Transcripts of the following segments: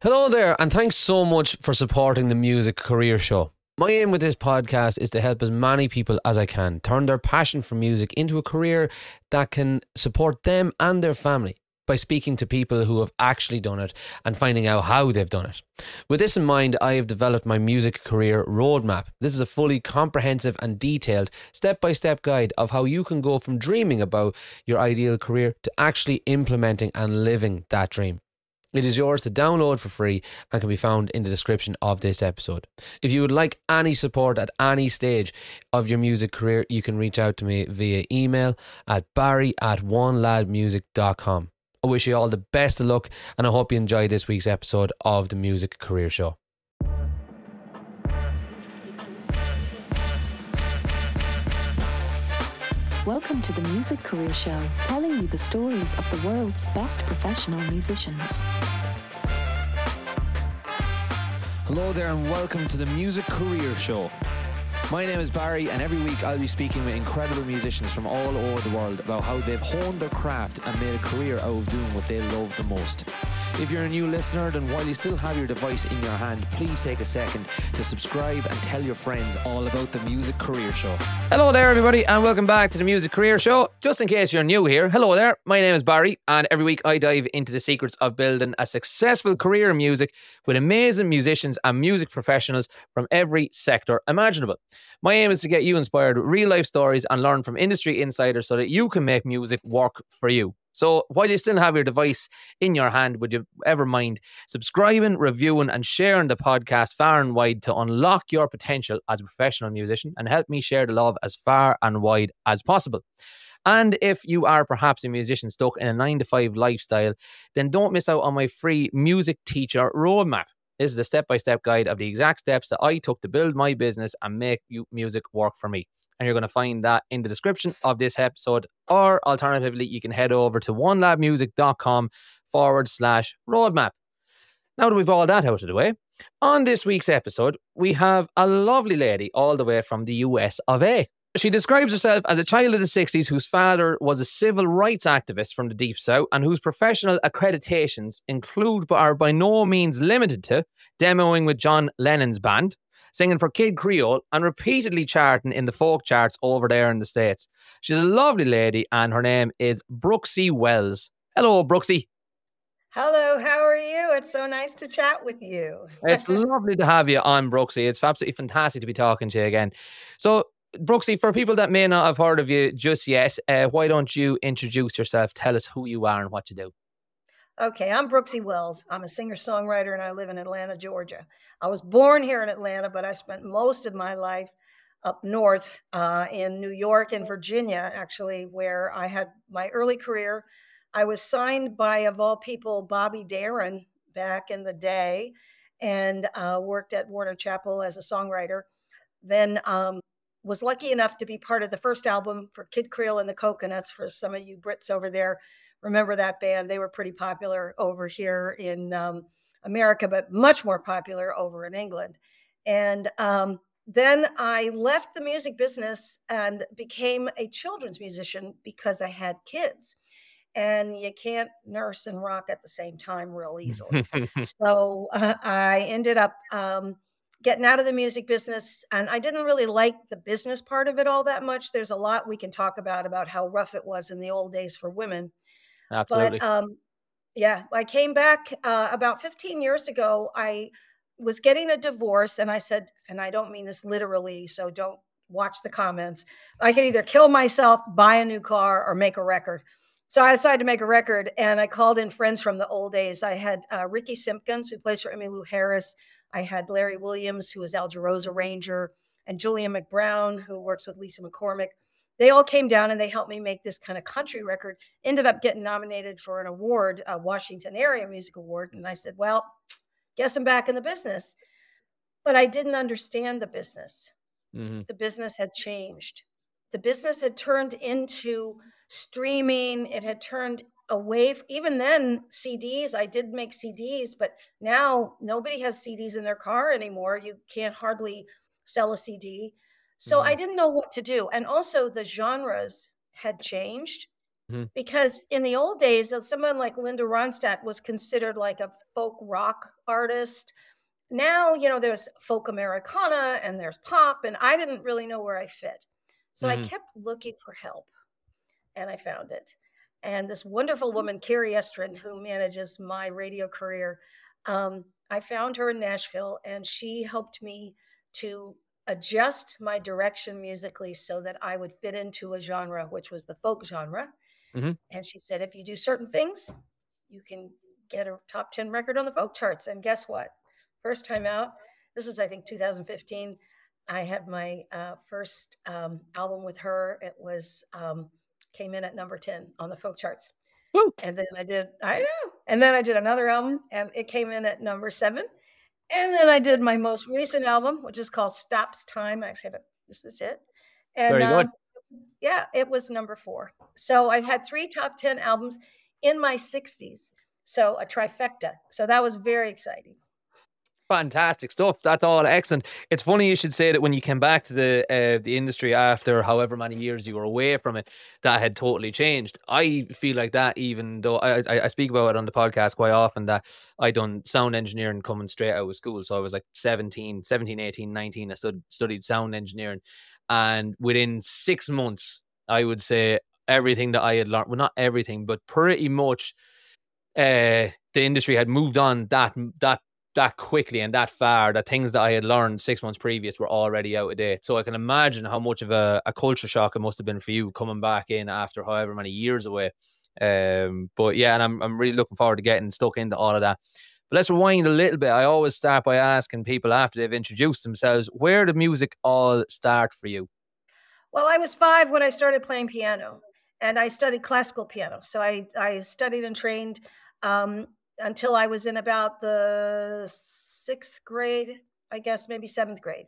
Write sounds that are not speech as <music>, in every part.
Hello there, and thanks so much for supporting the Music Career Show. My aim with this podcast is to help as many people as I can turn their passion for music into a career that can support them and their family by speaking to people who have actually done it and finding out how they've done it. With this in mind, I have developed my music career roadmap. This is a fully comprehensive and detailed step by step guide of how you can go from dreaming about your ideal career to actually implementing and living that dream. It is yours to download for free and can be found in the description of this episode. If you would like any support at any stage of your music career, you can reach out to me via email at barry at oneladmusic.com. I wish you all the best of luck and I hope you enjoy this week's episode of the Music Career Show. Welcome to the Music Career Show, telling you the stories of the world's best professional musicians. Hello there, and welcome to the Music Career Show. My name is Barry, and every week I'll be speaking with incredible musicians from all over the world about how they've honed their craft and made a career out of doing what they love the most. If you're a new listener, then while you still have your device in your hand, please take a second to subscribe and tell your friends all about the Music Career Show. Hello there, everybody, and welcome back to the Music Career Show. Just in case you're new here, hello there. My name is Barry, and every week I dive into the secrets of building a successful career in music with amazing musicians and music professionals from every sector imaginable. My aim is to get you inspired with real life stories and learn from industry insiders so that you can make music work for you. So while you still have your device in your hand, would you ever mind subscribing, reviewing, and sharing the podcast far and wide to unlock your potential as a professional musician and help me share the love as far and wide as possible? And if you are perhaps a musician stuck in a nine to five lifestyle, then don't miss out on my free music teacher roadmap. This is a step by step guide of the exact steps that I took to build my business and make music work for me. And you're going to find that in the description of this episode. Or alternatively, you can head over to onelabmusic.com forward slash roadmap. Now that we've all that out of the way, on this week's episode, we have a lovely lady all the way from the US of A. She describes herself as a child of the 60s whose father was a civil rights activist from the Deep South and whose professional accreditations include but are by no means limited to demoing with John Lennon's band, singing for Kid Creole, and repeatedly charting in the folk charts over there in the States. She's a lovely lady and her name is Brooksie Wells. Hello, Brooksie. Hello, how are you? It's so nice to chat with you. it's <laughs> lovely to have you on, Brooksie. It's absolutely fantastic to be talking to you again. So, Brooksie, for people that may not have heard of you just yet, uh, why don't you introduce yourself? Tell us who you are and what you do. Okay, I'm Brooksie Wells. I'm a singer songwriter and I live in Atlanta, Georgia. I was born here in Atlanta, but I spent most of my life up north uh, in New York and Virginia, actually, where I had my early career. I was signed by, of all people, Bobby Darin back in the day and uh, worked at Warner Chappell as a songwriter. Then um, was lucky enough to be part of the first album for Kid Creole and the Coconuts. For some of you Brits over there, remember that band? They were pretty popular over here in um, America, but much more popular over in England. And um, then I left the music business and became a children's musician because I had kids. And you can't nurse and rock at the same time real easily. <laughs> so uh, I ended up um, getting out of the music business and i didn't really like the business part of it all that much. There's a lot we can talk about about how rough it was in the old days for women. Absolutely. but um, yeah i came back uh, about 15 years ago i was getting a divorce and i said and i don't mean this literally so don't watch the comments. I could either kill myself buy a new car or make a record. So I decided to make a record, and I called in friends from the old days. I had uh, Ricky Simpkins, who plays for Emmylou Harris, I had Larry Williams, who was Al Jarreau's arranger, and Julia McBrown, who works with Lisa McCormick. They all came down and they helped me make this kind of country record. Ended up getting nominated for an award, a Washington Area Music Award. And I said, well, guess I'm back in the business. But I didn't understand the business. Mm-hmm. The business had changed. The business had turned into streaming, it had turned away even then cds i did make cds but now nobody has cds in their car anymore you can't hardly sell a cd so mm-hmm. i didn't know what to do and also the genres had changed mm-hmm. because in the old days, someone like Linda Ronstadt was considered like a folk rock artist. Now, you know, there's folk Americana and there's pop, and I didn't really know where I fit. So mm-hmm. I kept looking for help and I found it. And this wonderful woman, Carrie Estrin, who manages my radio career, um, I found her in Nashville and she helped me to adjust my direction musically so that I would fit into a genre, which was the folk genre. Mm-hmm. And she said, if you do certain things, you can get a top 10 record on the folk charts. And guess what? First time out, this is, I think, 2015. I had my uh, first um, album with her. It was um, came in at number 10 on the folk charts. And then I did, I know. And then I did another album and it came in at number seven. And then I did my most recent album, which is called Stops Time. I actually have it. This is it. And Very good. Um, yeah, it was number four. So I've had three top 10 albums in my 60s. So a trifecta. So that was very exciting. Fantastic stuff. That's all excellent. It's funny you should say that when you came back to the uh, the industry after however many years you were away from it, that had totally changed. I feel like that, even though I, I, speak about it on the podcast quite often, that I done sound engineering coming straight out of school. So I was like 17, 17, 18, 19. I stud, studied sound engineering. And within six months, I would say everything that I had learned, well, not everything, but pretty much uh, the industry had moved on that that that quickly and that far that things that I had learned six months previous were already out of date. So I can imagine how much of a, a culture shock it must have been for you coming back in after however many years away. Um, but yeah, and I'm I'm really looking forward to getting stuck into all of that. But let's rewind a little bit. I always start by asking people after they've introduced themselves, where did music all start for you? Well, I was five when I started playing piano, and I studied classical piano. So I I studied and trained um, until I was in about the sixth grade, I guess, maybe seventh grade.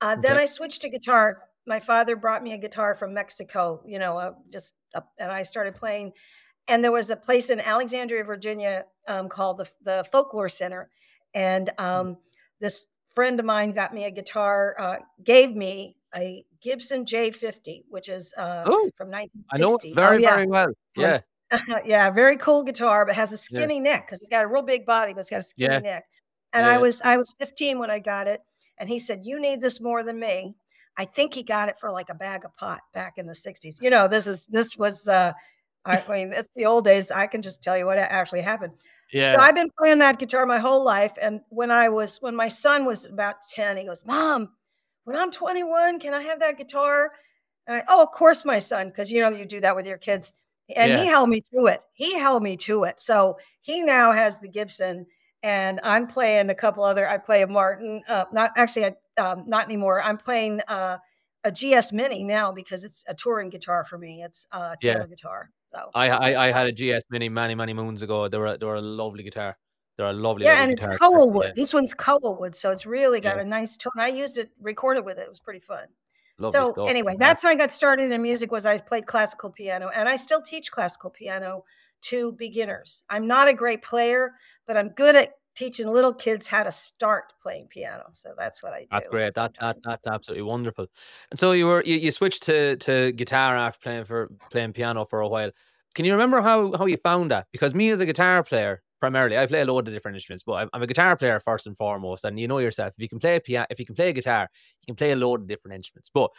Uh, okay. Then I switched to guitar. My father brought me a guitar from Mexico, you know, uh, just and I started playing. And there was a place in Alexandria, Virginia, um, called the the Folklore Center, and mm. um, this friend of mine got me a guitar, uh, gave me a Gibson J50, which is uh, oh, from 1960. I know it very, oh, yeah. very well. Yeah. <laughs> yeah, very cool guitar, but has a skinny yeah. neck because it's got a real big body, but it's got a skinny yeah. neck. And yeah. I was I was 15 when I got it, and he said, "You need this more than me." I think he got it for like a bag of pot back in the 60s. You know, this is this was uh I <laughs> mean, it's the old days. I can just tell you what actually happened. Yeah. So I've been playing that guitar my whole life. And when I was when my son was about 10, he goes, Mom, when I'm 21, can I have that guitar? And I, oh, of course, my son, because you know you do that with your kids and yeah. he held me to it. He held me to it. So he now has the Gibson, and I'm playing a couple other. I play a Martin, uh, not actually, um, not anymore. I'm playing uh, a GS Mini now because it's a touring guitar for me. It's a touring yeah. guitar. So I, I, I had a GS Mini many many moons ago. They were they were a lovely guitar. They're a lovely. Yeah, lovely and it's koa wood. Yeah. This one's koa wood, so it's really got a nice tone. I used it, recorded with it. It was pretty fun. Lovely so stuff. anyway, that's how I got started in music. Was I played classical piano, and I still teach classical piano to beginners. I'm not a great player, but I'm good at teaching little kids how to start playing piano. So that's what I do. That's great. That, that that's absolutely wonderful. And so you were you, you switched to to guitar after playing for playing piano for a while. Can you remember how how you found that? Because me as a guitar player, primarily. I play a load of different instruments, but I'm a guitar player first and foremost. And you know yourself, if you can play a piano, if you can play a guitar, you can play a load of different instruments. But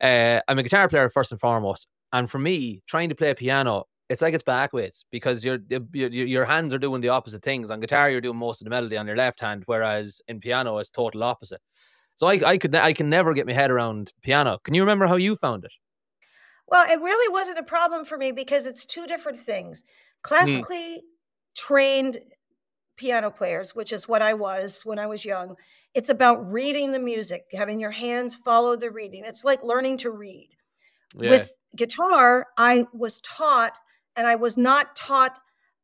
uh, I'm a guitar player first and foremost. And for me, trying to play a piano, it's like it's backwards because your, your your hands are doing the opposite things. On guitar, you're doing most of the melody on your left hand, whereas in piano, it's total opposite. So I, I could I can never get my head around piano. Can you remember how you found it? Well, it really wasn't a problem for me because it's two different things. Hmm. Classically, trained piano players, which is what I was when I was young. It's about reading the music, having your hands follow the reading. It's like learning to read. Yeah. With guitar, I was taught, and I was not taught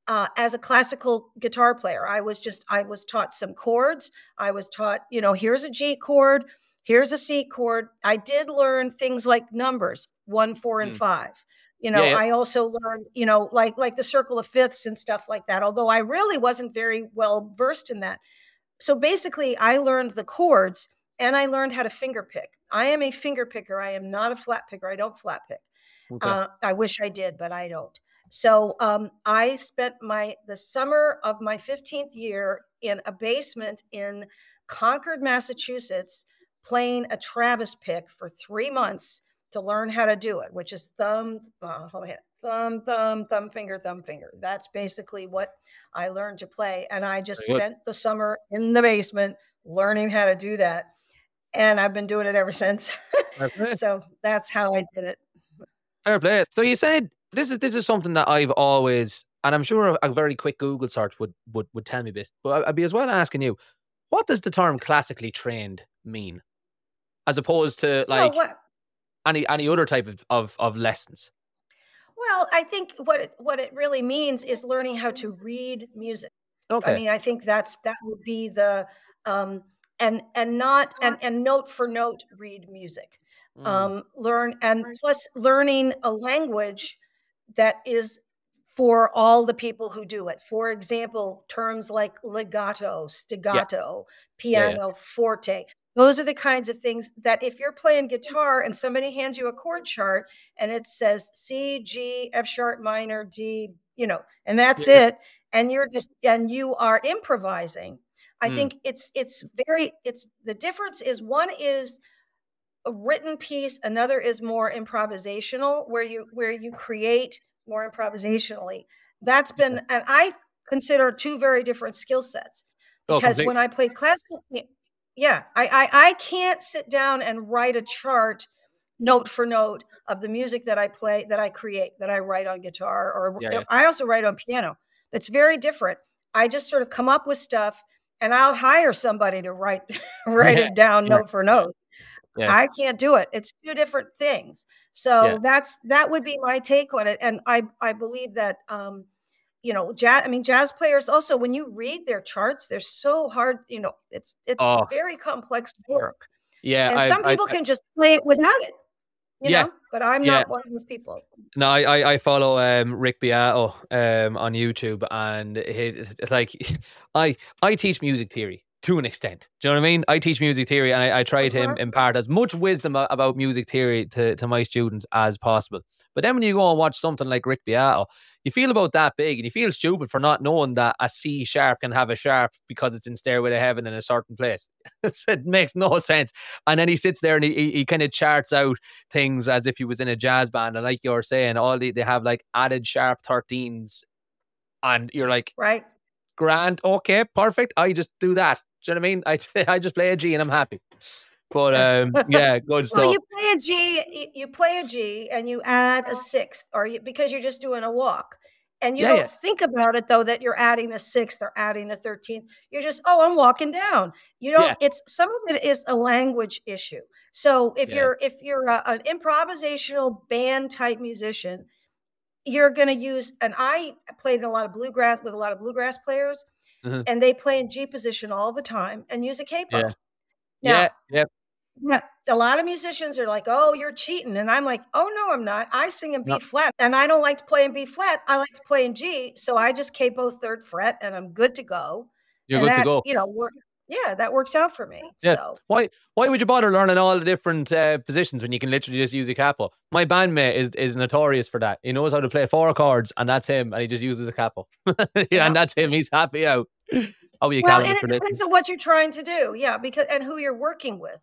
uh, as a classical guitar player. I was just, I was taught some chords. I was taught, you know, here's a G chord, here's a C chord. I did learn things like numbers one, four, and mm. five. You know, yeah, yeah. I also learned, you know, like like the circle of fifths and stuff like that. Although I really wasn't very well versed in that. So basically, I learned the chords and I learned how to finger pick. I am a finger picker. I am not a flat picker. I don't flat pick. Okay. Uh, I wish I did, but I don't. So um, I spent my the summer of my 15th year in a basement in Concord, Massachusetts, playing a Travis pick for three months to learn how to do it, which is thumb, uh, thumb, thumb, thumb finger, thumb finger. That's basically what I learned to play. And I just spent the summer in the basement learning how to do that. And I've been doing it ever <laughs> since. so that's how I did it. Fair play. So you said this is this is something that I've always, and I'm sure a very quick Google search would would would tell me this. But I'd be as well asking you, what does the term classically trained mean, as opposed to like well, any any other type of, of of lessons? Well, I think what it what it really means is learning how to read music. Okay. I mean, I think that's that would be the um and and not and and note for note read music. Mm. Um learn and plus learning a language that is for all the people who do it. For example, terms like legato, staccato, yeah. piano, yeah, yeah. forte. Those are the kinds of things that if you're playing guitar and somebody hands you a chord chart and it says C, G, F sharp minor, D, you know, and that's yeah. it, and you're just and you are improvising. I mm. think it's it's very it's the difference is one is a written piece, another is more improvisational, where you where you create more improvisationally. That's been and I consider two very different skill sets oh, because oh, when I played classical yeah, I, I I can't sit down and write a chart note for note of the music that I play, that I create, that I write on guitar, or yeah, yeah. I also write on piano. It's very different. I just sort of come up with stuff, and I'll hire somebody to write <laughs> write it down note for note. Yeah. I can't do it. It's two different things. So that's that would be my take on it, and I I believe that um, you know, jazz. I mean, jazz players also, when you read their charts, they're so hard. You know, it's it's oh. very complex work. Yeah, and I, some people I, can just play it without it. You yeah, know, but I'm yeah. not one of those people. No, I I, follow um, Rick Beato um, on YouTube, and he, like <laughs> I I teach music theory to an extent. Do you know what I mean? I teach music theory, and I, I try to uh-huh. impart as much wisdom about music theory to, to my students as possible. But then when you go and watch something like Rick Beato, you feel about that big and you feel stupid for not knowing that a C sharp can have a sharp because it's in Stairway to Heaven in a certain place. <laughs> it makes no sense. And then he sits there and he, he, he kind of charts out things as if he was in a jazz band. And like you're saying, all the, they have like added sharp 13s. And you're like, right. Grand, okay, perfect. I just do that. Do you know what I mean? I, <laughs> I just play a G and I'm happy. But um, yeah, good stuff. Well, you play a G, you play a G, and you add a sixth, or you, because you're just doing a walk, and you yeah, don't yeah. think about it though that you're adding a sixth or adding a thirteenth. You're just, oh, I'm walking down. You don't. Yeah. It's some of it is a language issue. So if you're if you're a, an improvisational band type musician, you're going to use. And I played in a lot of bluegrass with a lot of bluegrass players, mm-hmm. and they play in G position all the time and use a capo. Yeah. Now, yeah, yeah. Yeah, a lot of musicians are like, "Oh, you're cheating," and I'm like, "Oh no, I'm not. I sing in B no. flat, and I don't like to play in B flat. I like to play in G. So I just capo third fret, and I'm good to go. You're and good that, to go. You know, work. Yeah, that works out for me. Yeah. So why why would you bother learning all the different uh, positions when you can literally just use a capo? My bandmate is is notorious for that. He knows how to play four chords, and that's him, and he just uses a capo. yeah, <laughs> yeah, and that's him. He's happy out. I'll be well, and it depends on what you're trying to do. Yeah, because and who you're working with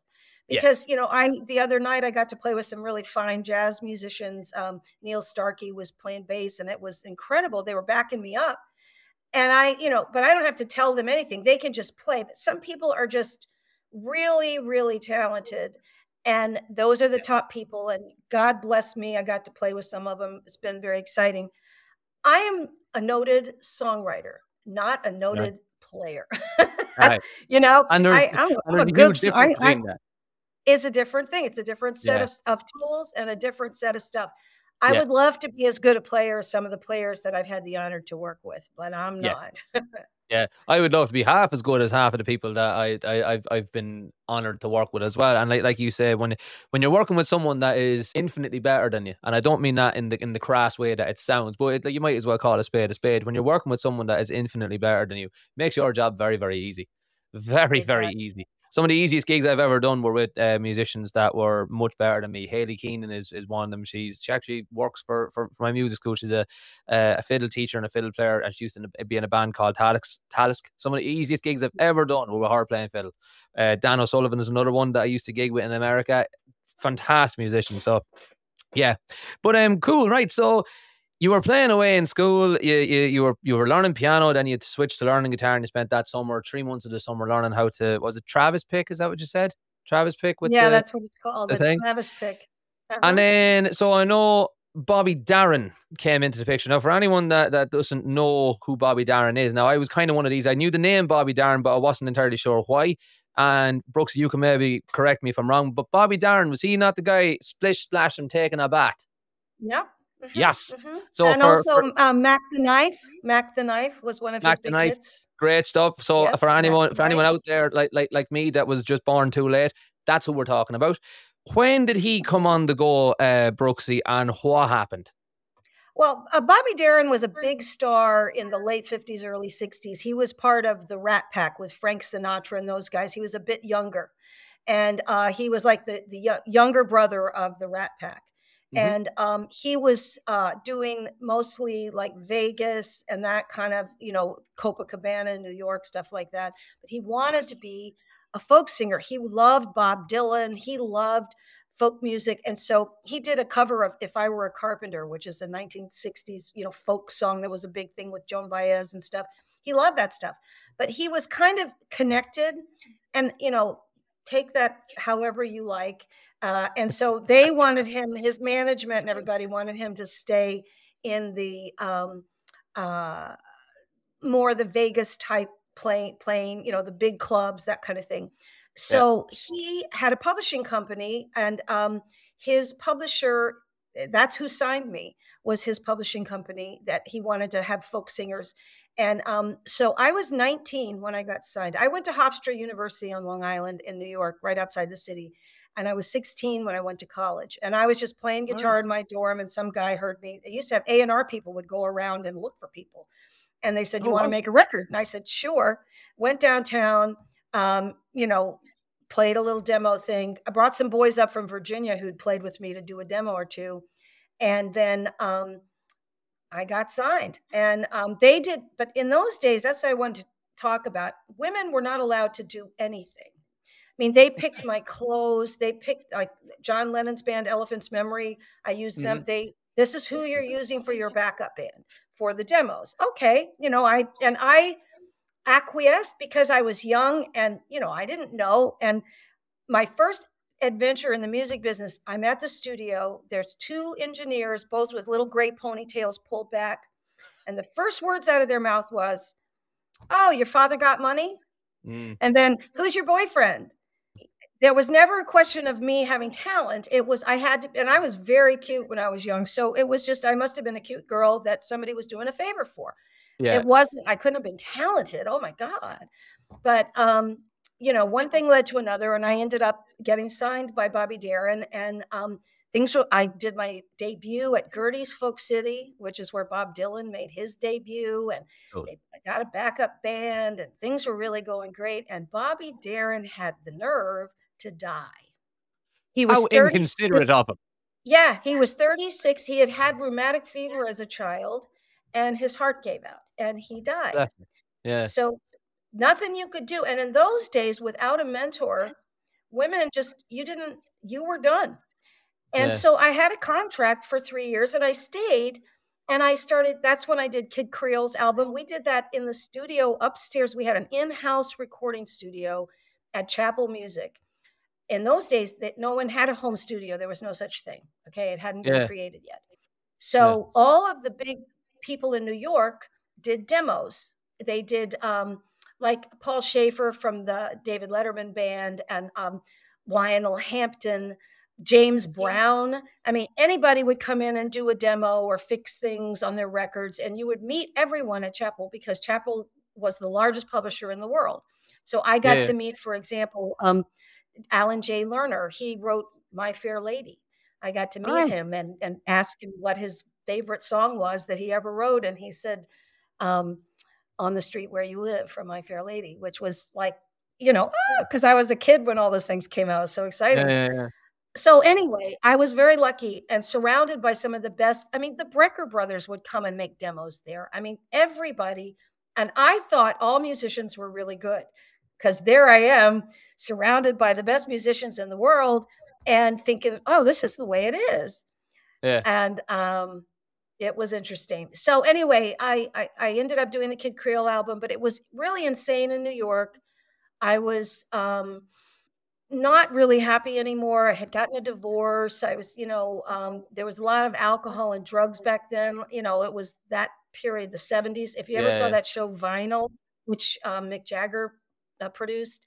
because yeah. you know i the other night i got to play with some really fine jazz musicians um, neil starkey was playing bass and it was incredible they were backing me up and i you know but i don't have to tell them anything they can just play but some people are just really really talented and those are the top people and god bless me i got to play with some of them it's been very exciting i am a noted songwriter not a noted right. player <laughs> right. you know under, I, am a good I, I, is a different thing. It's a different set yeah. of, of tools and a different set of stuff. I yeah. would love to be as good a player as some of the players that I've had the honor to work with, but I'm yeah. not. yeah, I would love to be half as good as half of the people that I, I have I've been honored to work with as well. And like like you say, when when you're working with someone that is infinitely better than you, and I don't mean that in the in the crass way that it sounds, but it, like, you might as well call a spade a spade. When you're working with someone that is infinitely better than you, makes your job very very easy, very very easy some of the easiest gigs I've ever done were with uh, musicians that were much better than me. Hayley Keenan is, is one of them. She's she actually works for, for, for my music school. She's a uh, a fiddle teacher and a fiddle player, and she used to be in a band called Talisk. Talisk. Some of the easiest gigs I've ever done were with her playing fiddle. Uh, Dan O'Sullivan is another one that I used to gig with in America. Fantastic musician. So yeah, but um, cool, right? So you were playing away in school. You, you you were you were learning piano. Then you switched to learning guitar, and you spent that summer, three months of the summer, learning how to. Was it Travis pick? Is that what you said? Travis pick with yeah, the, that's what it's called. the The, thing? Travis pick. Uh-huh. And then, so I know Bobby Darin came into the picture. Now, for anyone that, that doesn't know who Bobby Darin is, now I was kind of one of these. I knew the name Bobby Darin, but I wasn't entirely sure why. And Brooks, you can maybe correct me if I'm wrong, but Bobby Darin was he not the guy splish splash and taking a bat? yeah. Mhm, Yes. mhm. So and for, also for um, Mack the Knife. Mack the Knife was one of Mac his the big Knife. hits. great stuff. So Yes, for anyone, for anyone out there like like like me that was just born too late, that's who we're talking about. When did he come on the go, uh, Brooksie, and what happened? Well, uh, Bobby Darin was a big star in the late 50s, early 60s. He was part of the Rat Pack with Frank Sinatra and those guys. He was a bit younger. And uh, he was like the, the younger brother of the Rat Pack. Mhm. And um, he was uh, doing mostly like Vegas and that kind of, you know, Copacabana, New York, stuff like that. But he wanted to be a folk singer. He loved Bob Dylan. He loved folk music. And so he did a cover of If I Were a Carpenter, which is a 1960s, you know, folk song that was a big thing with Joan Baez and stuff. He loved that stuff. But he was kind of connected and, you know, take that however you like. Uh, and so they wanted him, his management and everybody wanted him to stay in the um, uh, more the Vegas type playing, playing, you know, the big clubs, that kind of thing. So he had a publishing company, and um, his publisher, eh, that's who signed me, was his publishing company that he wanted to have folk singers. And um, so I was 19 when I got signed. I went to Hofstra University on Long Island in New York, right outside the city. And I was 16 when I went to college. And I was just playing guitar in my dorm, and some guy heard me. They used to have A&R people would go around and look for people. And they said, Oh, You want wow. to make a record? And I said, Sure. Went downtown, um, you know, played a little demo thing. I brought some boys up from Virginia who'd played with me to do a demo or two. And then um, I got signed. And um, they did, but in those days, that's what I wanted to talk about. Women were not allowed to do anything. I mean, they picked my clothes. They picked like John Lennon's band, Elephant's Memory. I used them. They, this is who you're using for your backup band for the demos. Okay, you know, I and I acquiesced because I was young and you know I didn't know. And my first adventure in the music business, I'm at the studio. There's two engineers, both with little gray ponytails pulled back, and the first words out of their mouth was, "Oh, your father got money." Mm. And then, who's your boyfriend? There was never a question of me having talent. It was, I had to, and I was very cute when I was young. So it was just, I must have been a cute girl that somebody was doing a favor for. Yeah. It wasn't, I couldn't have been talented. Oh my God. But, um, you know, one thing led to another, and I ended up getting signed by Bobby Darin. And um, things were, I did my debut at Gerde's Folk City, which is where Bob Dylan made his debut. And Cool. they I got a backup band, and things were really going great. And Bobby Darin had the nerve to die. He was 30 inconsiderate of him. yeah, he was 36. He had had rheumatic fever as a child, and his heart gave out, and he died. Yeah. So nothing you could do. And in those days, without a mentor, women just you didn't you were done. And Yeah. so I had a contract for three years, and I stayed. And I started. That's when I did Kid Creole's album. We did that in the studio upstairs. We had an in-house recording studio at Chappell Music. In those days, that no one had a home studio. There was no such thing. Okay, it hadn't been Yeah. created yet. So all of the big people in New York did demos. They did um, like Paul Shaffer from the David Letterman band and um, Lionel Hampton, James Brown. I mean, anybody would come in and do a demo or fix things on their records, and you would meet everyone at Chappell because Chappell was the largest publisher in the world. So I got Yeah. to meet, for example, um, Alan Jay Lerner. He wrote My Fair Lady. I got to meet Oh. him and, and ask him what his favorite song was that he ever wrote. And he said, um, On the Street Where You Live from My Fair Lady, which was like you know, because I was a kid when all those things came out. I was so excited. Yeah, yeah, yeah. So anyway, I was very lucky and surrounded by some of the best. I mean, the Brecker brothers would come and make demos there. I mean, everybody. And I thought all musicians were really good because there I am surrounded by the best musicians in the world and thinking, oh, this is the way it is. Yeah. And um, it was interesting. So anyway, I, I I ended up doing the Kid Creole album, but it was really insane in New York. I was um, not really happy anymore. I had gotten a divorce. I was, you know, um, there was a lot of alcohol and drugs back then. You know, it was that period, the 70s. If you ever Yeah. saw that show Vinyl, which um, Mick Jagger uh, produced,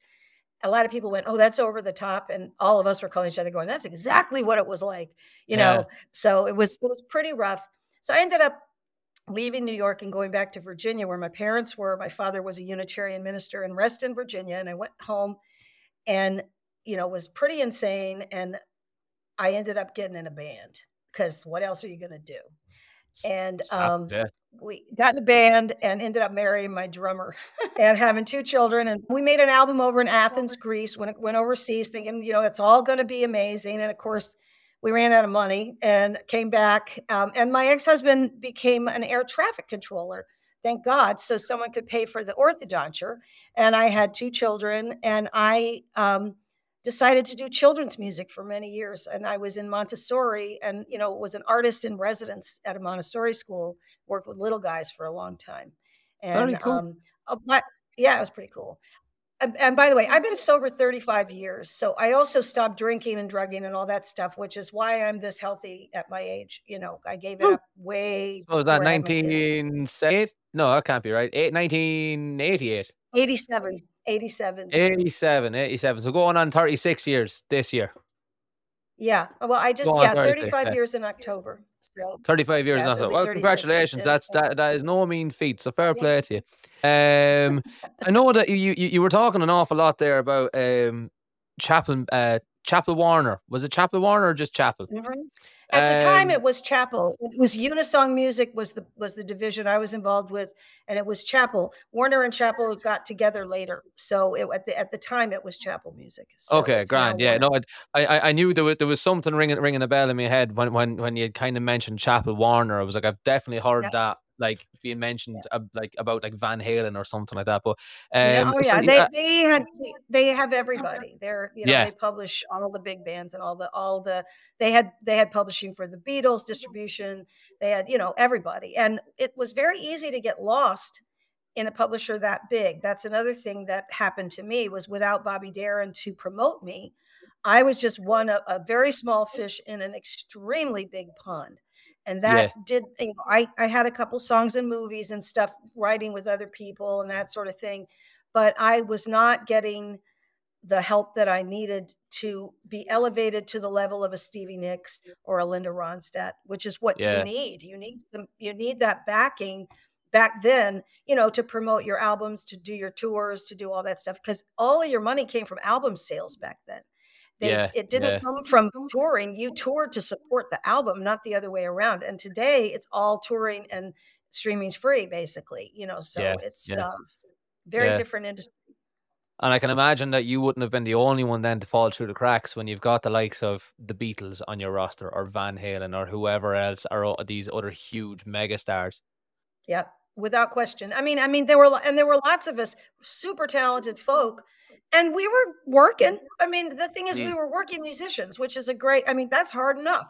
a lot of people went, "Oh, that's over the top," and all of us were calling each other, going, "That's exactly what it was like," you Yeah. know. So it was it was pretty rough. So I ended up leaving New York and going back to Virginia, where my parents were. My father was a Unitarian minister in Reston, Virginia, and I went home and you know was pretty insane. And I ended up getting in a band because what else are you going to do? And um, we got in a band and ended up marrying my drummer <laughs> and having two children. And we made an album over in Athens, Greece, when it went overseas, thinking, you know, it's all going to be amazing. And of course, we ran out of money and came back. Um, and my ex husband became an air traffic controller. Thank God. So someone could pay for the orthodonture. And I had two children, and I um, decided to do children's music for many years. And I was in Montessori and, you know, was an artist in residence at a Montessori school, worked with little guys for a long time. And, cool. um, uh, but yeah, it was pretty cool. And, and by the way, I've been sober 35 years. So I also stopped drinking and drugging and all that stuff, which is why I'm this healthy at my age. You know, I gave it Woo. up way. Was that before I had my kids. 1978? No, that can't be right. Eight, 1988. 87. 87. 87, 87. So going on 36 years this year. Yeah. Well, I just, yeah, 36, 35 yeah. years in October. So 35 years Yeah, now. so well, congratulations. That's that. That is no mean feat. So fair Yeah. play to you. Um, <laughs> I know that you, you you were talking an awful lot there about um Chappell uh Chappell Warner. Was it Chappell Warner or just Chappell? Mhm. At the time, Um, it was Chappell. It was Unisong Music was the was the division I was involved with, and it was Chappell. Warner and Chappell got together later, so it, at the at the time it was Chappell Music. So Okay, grand. Yeah, no, I, I I knew there was there was something ringing ringing a bell in my head when when when you kind of mentioned Chappell Warner. I was like, I've definitely heard Yeah. that like being mentioned uh, like about like Van Halen or something like that. But um, oh yeah, you- they uh, they had they have <laughs> everybody. They're you know Yeah. they publish all the big bands and all the all the they had they had publishing for the Beatles, distribution. They had you know everybody, and it was very easy to get lost in a publisher that big. That's another thing that happened to me was without Bobby Darin to promote me, I was just one a, a very small fish in an extremely big pond. And that did you know, I, I had a couple songs and movies and stuff writing with other people and that sort of thing. But I was not getting the help that I needed to be elevated to the level of a Stevie Nicks or a Linda Ronstadt, which is what Yeah. you need. You need some you need that backing back then, you know, to promote your albums, to do your tours, to do all that stuff. Because all of your money came from album sales back then. They, Yeah, it didn't yeah. come from touring. You toured to support the album, not the other way around. And today it's all touring and streaming's free, basically. You know, so Yeah, it's um, very different industry. And I can imagine that you wouldn't have been the only one then to fall through the cracks when you've got the likes of the Beatles on your roster or Van Halen or whoever else are o- these other huge megastars. Yeah, without question. I mean, I mean, there were and there were lots of us super talented folk, and we were working. I mean, the thing is, we Mm. were working musicians, which is a great. I mean, that's hard enough.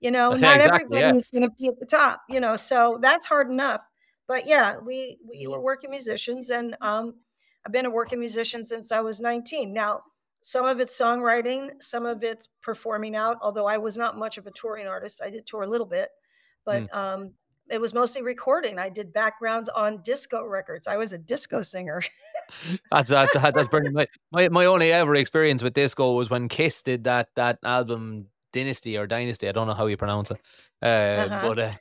You know, <laughs> not exactly, yeah. going to be at the top. You know, so that's hard enough. But yeah, we we were working musicians, and um, I've been a working musician since I was 19. Now, some of it's songwriting, some of it's performing out. Although I was not much of a touring artist, I did tour a little bit, but Mm. um, it was mostly recording. I did backgrounds on disco records. I was a disco singer. <laughs> That's that, that that's brilliant. My, my my only ever experience with disco was when Kiss did that that album Dynasty or Dynasty. I don't know how you pronounce it, uh, Uh-huh. but uh,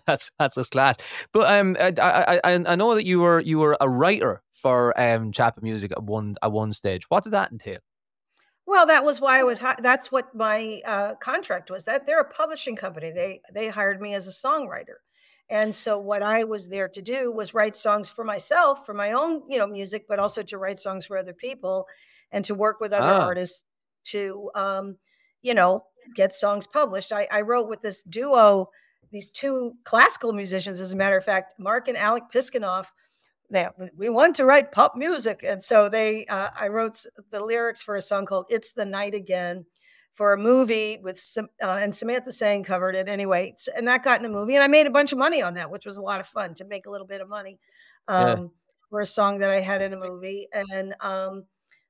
<laughs> that's that's just class. But um, I, I I I know that you were you were a writer for um Chappell Music at one at one stage. What did that entail? Well, that was why I was. hi- That's what my uh, contract was. That they're a publishing company. They they hired me as a songwriter, And so what I was there to do was write songs for myself, for my own, you know, music, but also to write songs for other people and to work with other Ah. artists to, um, you know, get songs published. I, I wrote with this duo, these two classical musicians, as a matter of fact, Mark and Alec Piskinoff. They, we want to write pop music, and so they. Uh, I wrote the lyrics for a song called "It's the Night Again" for a movie with some, uh, and Samantha Sang covered it anyway, and that got in a movie, and I made a bunch of money on that, which was a lot of fun to make a little bit of money Yeah. um, for a song that I had in a movie, and um,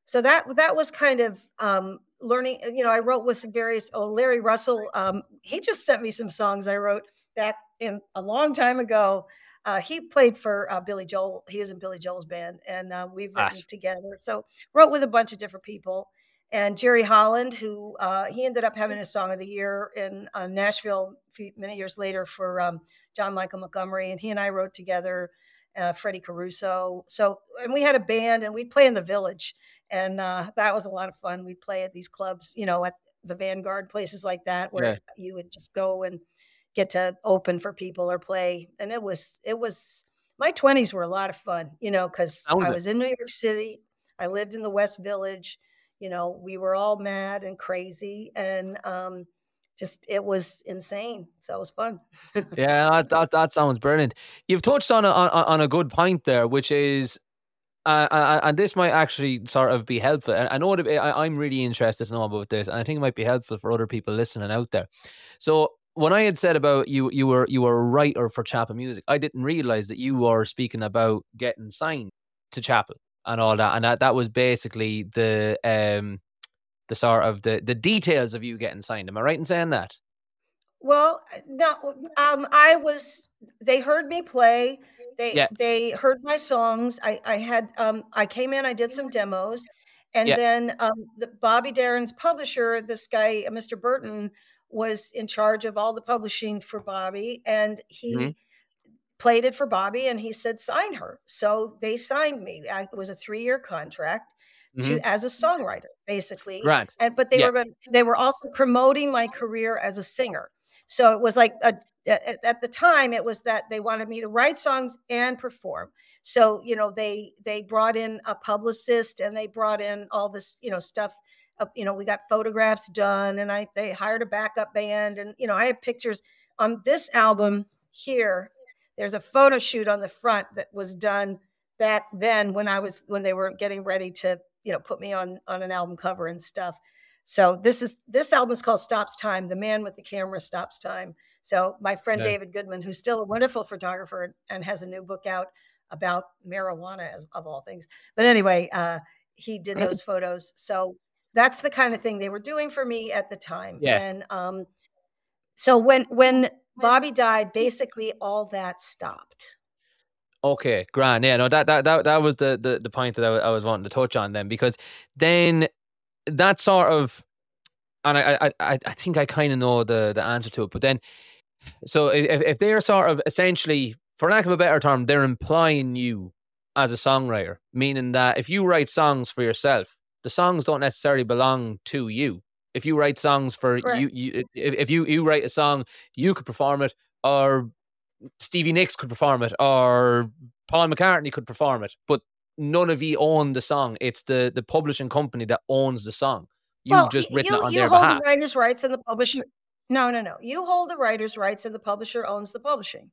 so that that was kind of um, learning. You know, I wrote with some various. Oh, Larry Russell, um, he just sent me some songs I wrote back in a long time ago. Uh, he played for uh, Billy Joel. He was in Billy Joel's band, and uh, we've written Nice. together. So wrote with a bunch of different people. And Jerry Holland, who uh, he ended up having a song of the year in uh, Nashville few, many years later for um, John Michael Montgomery, and he and I wrote together. Uh, Freddie Caruso. So, and we had a band, and we'd play in the village, and uh, that was a lot of fun. We'd play at these clubs, you know, at the Vanguard places like that, where Yeah. you would just go and get to open for people or play. And it was, it was, my 20s were a lot of fun, you know, because I was in New York City. I lived in the West Village. You know, we were all mad and crazy. And um, just, it was insane. So it was fun. <laughs> Yeah, that, that that sounds brilliant. You've touched on a on, a good point there, which is, uh, and this might actually sort of be helpful. I know that I, I'm really interested to know about this, and I think it might be helpful for other people listening out there. So when I had said about you, you were you were a writer for Chappell Music. I didn't realize that you were speaking about getting signed to Chappell and all that, and that that was basically the um the sort of the the details of you getting signed. Am I right in saying that? Well, no, um, I was. They heard me play. They Yeah. they heard my songs. I I had um I came in. I did some demos, and Yeah. then um the Bobby Darin's publisher, this guy, uh, Mr. Burton, was in charge of all the publishing for Bobby, and he Mhm. Played it for Bobby, and he said sign her. So they signed me. I, it was a three year contract to Mhm. as a songwriter, basically right? and but they Yeah. were going they were also promoting my career as a singer so it was like a, at, at the time it was that they wanted me to write songs and perform so you know they they brought in a publicist and they brought in all this you know stuff uh, you know we got photographs done and i they hired a backup band and you know i have pictures on this album here there's a photo shoot on the front that was done back then when i was when they were getting ready to you know put me on on an album cover and stuff. So this is this album is called stops time. The man with the camera stops time. So my friend Yeah. david goodman who's still a wonderful photographer and has a new book out about marijuana as of all things. But anyway uh he did those photos. So that's the kind of thing they were doing for me at the time. Yeah. and um so when when bobby died basically all that stopped Okay, grand. Yeah, no, that that that, that was the, the the point that I, I was wanting to touch on then because then that sort of, and I I I, I think I kind of know the the answer to it, but then so if if they're sort of essentially, for lack of a better term, they're implying you as a songwriter, meaning that if you write songs for yourself, the songs don't necessarily belong to you. If you write songs for Correct. you, you if, if you you write a song, you could perform it, or Stevie Nicks could perform it, or Paul McCartney could perform it, but none of you own the song. It's the the publishing company that owns the song. You've Well, just written you, it on you their hold behalf. the writer's rights and the publisher. No, no, no. You hold the writer's rights and the publisher owns the publishing.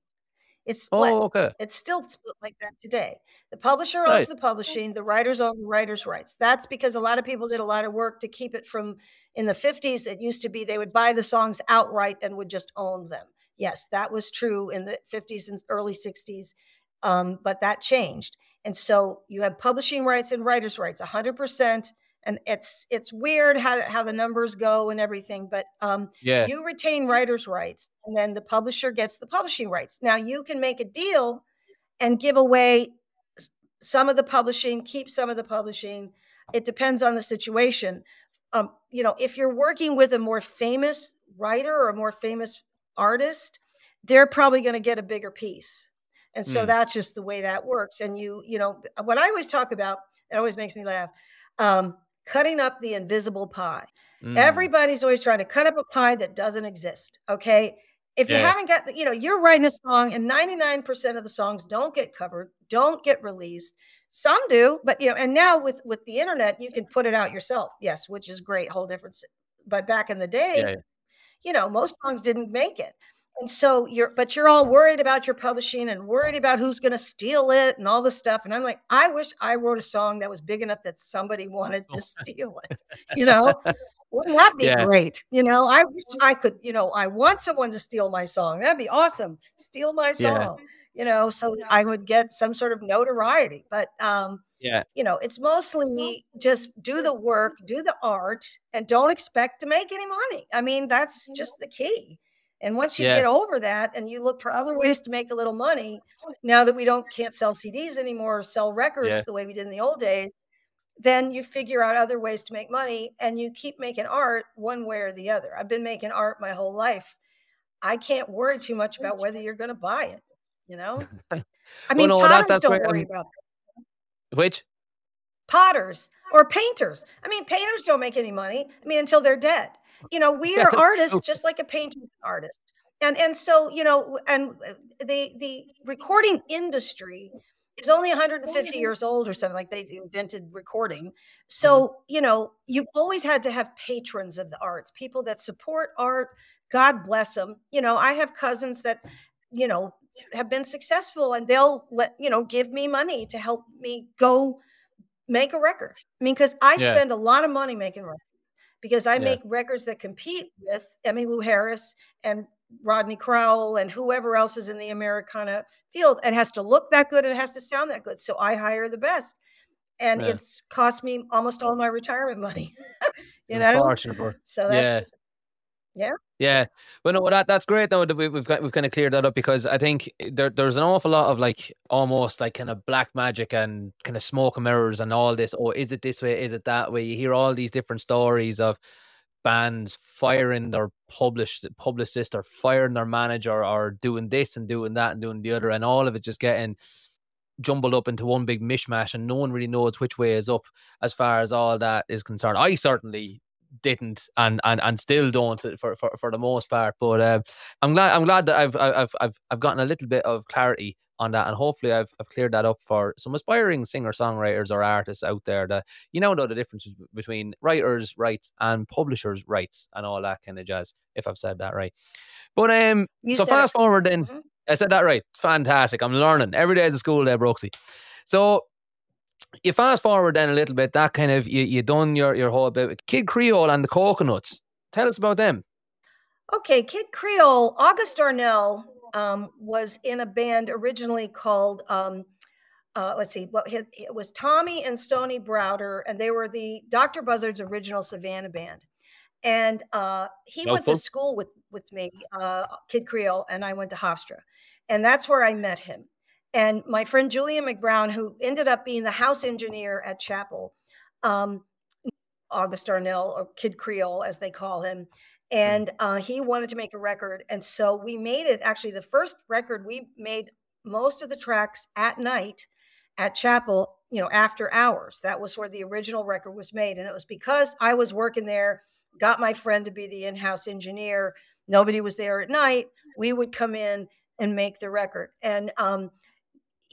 It's split. Oh, okay. It's still split like that today. The publisher owns Right. the publishing, the writers own the writer's rights. That's because a lot of people did a lot of work to keep it from in the 50s. It used to be they would buy the songs outright and would just own them. Yes, that was true in the 50s and early 60s, um, but that changed. And so you have publishing rights and writers' rights, 100%. And it's it's weird how how the numbers go and everything, but um, Yeah. you retain writers' rights, and then the publisher gets the publishing rights. Now you can make a deal and give away some of the publishing, keep some of the publishing. It depends on the situation. Um, you know, if you're working with a more famous writer or a more famous artist, they're probably going to get a bigger piece. And so Mm. that's just the way that works. And you, you know, what I always talk about, it always makes me laugh. Um, cutting up the invisible pie. Mm. Everybody's always trying to cut up a pie that doesn't exist. Okay. If you haven't got, you know, you're writing a song and 99% of the songs don't get covered, don't get released. Some do, but you know, and now with with the internet, you can put it out yourself. Yes, which is great, whole difference. But back in the day, Yeah. you know, most songs didn't make it. And so you're, but you're all worried about your publishing and worried about who's going to steal it and all this stuff. And I'm like, I wish I wrote a song that was big enough that somebody <laughs> wanted to <laughs> steal it. You know, wouldn't that be Yeah. great? You know, I wish I could, you know, I want someone to steal my song. That'd be awesome. Steal my Yeah. song, you know, so I would get some sort of notoriety. But, um, Yeah. you know, it's mostly just do the work, do the art, and don't expect to make any money. I mean, that's just the key. And once you Yeah. get over that and you look for other <laughs> ways to make a little money, now that we don't can't sell CDs anymore or sell records Yeah. the way we did in the old days, then you figure out other ways to make money and you keep making art one way or the other. I've been making art my whole life. I can't worry too much about whether you're going to buy it, you know? <laughs> I Well, mean, no, potters that's don't where, worry um, about Which? potters or painters. I mean, painters don't make any money. I mean, until they're dead. You know, we are artists just like a an artist. And and so, you know, and the the recording industry is only 150 years old or something like they invented recording. So, you know, you've always had to have patrons of the arts, people that support art. God bless them. You know, I have cousins that, you know, have been successful and they'll let, you know, give me money to help me go make a record. I mean, because I Yeah. spend a lot of money making records because I Yeah. make records that compete with Emmylou Harris and Rodney Crowell and whoever else is in the Americana field and has to look that good and it has to sound that good. So I hire the best. And Yeah. it's cost me almost all my retirement money. <laughs> you know? So that's Yeah. Yeah. Yeah, well, no, that that's great though that we, we've got we've kind of cleared that up because I think there there's an awful lot of like almost like kind of black magic and kind of smoke and mirrors and all this. Or is it this way? Is it that way? You hear all these different stories of bands firing their published publicist or firing their manager or doing this and doing that and doing the other, and all of it just getting jumbled up into one big mishmash, and no one really knows which way is up as far as all that is concerned. I certainly didn't and and and still don't for for, for the most part but uh, i'm glad i'm glad that I've, I've i've i've gotten a little bit of clarity on that and hopefully i've i've cleared that up for some aspiring singer songwriters or artists out there that you know know the difference between writers rights and publishers rights and all that kind of jazz if i've said that right. But um You so said it. fast forward then. Mhm. i said that right. Fantastic. I'm learning. Every day is a school day Brooksie. So you fast forward then a little bit, that kind of you you done your your whole bit with Kid Creole and the Coconuts. Tell us about them. Okay, Kid Creole, August Darnell um, was in a band originally called, um, uh, let's see, what it, it was Tommy and Stony Browder, and they were the Dr. Buzzard's original Savannah band. And uh, he went to school with with me, uh, Kid Creole, and I went to Hofstra, and that's where I met him. And my friend Julian McBrown, who ended up being the house engineer at Chappell, um, August Darnell or Kid Creole, as they call him, and uh, he wanted to make a record, and so we made it. Actually, the first record we made most of the tracks at night at Chappell, you know, after hours. That was where the original record was made, and it was because I was working there, got my friend to be the in-house engineer. Nobody was there at night. We would come in and make the record, and um,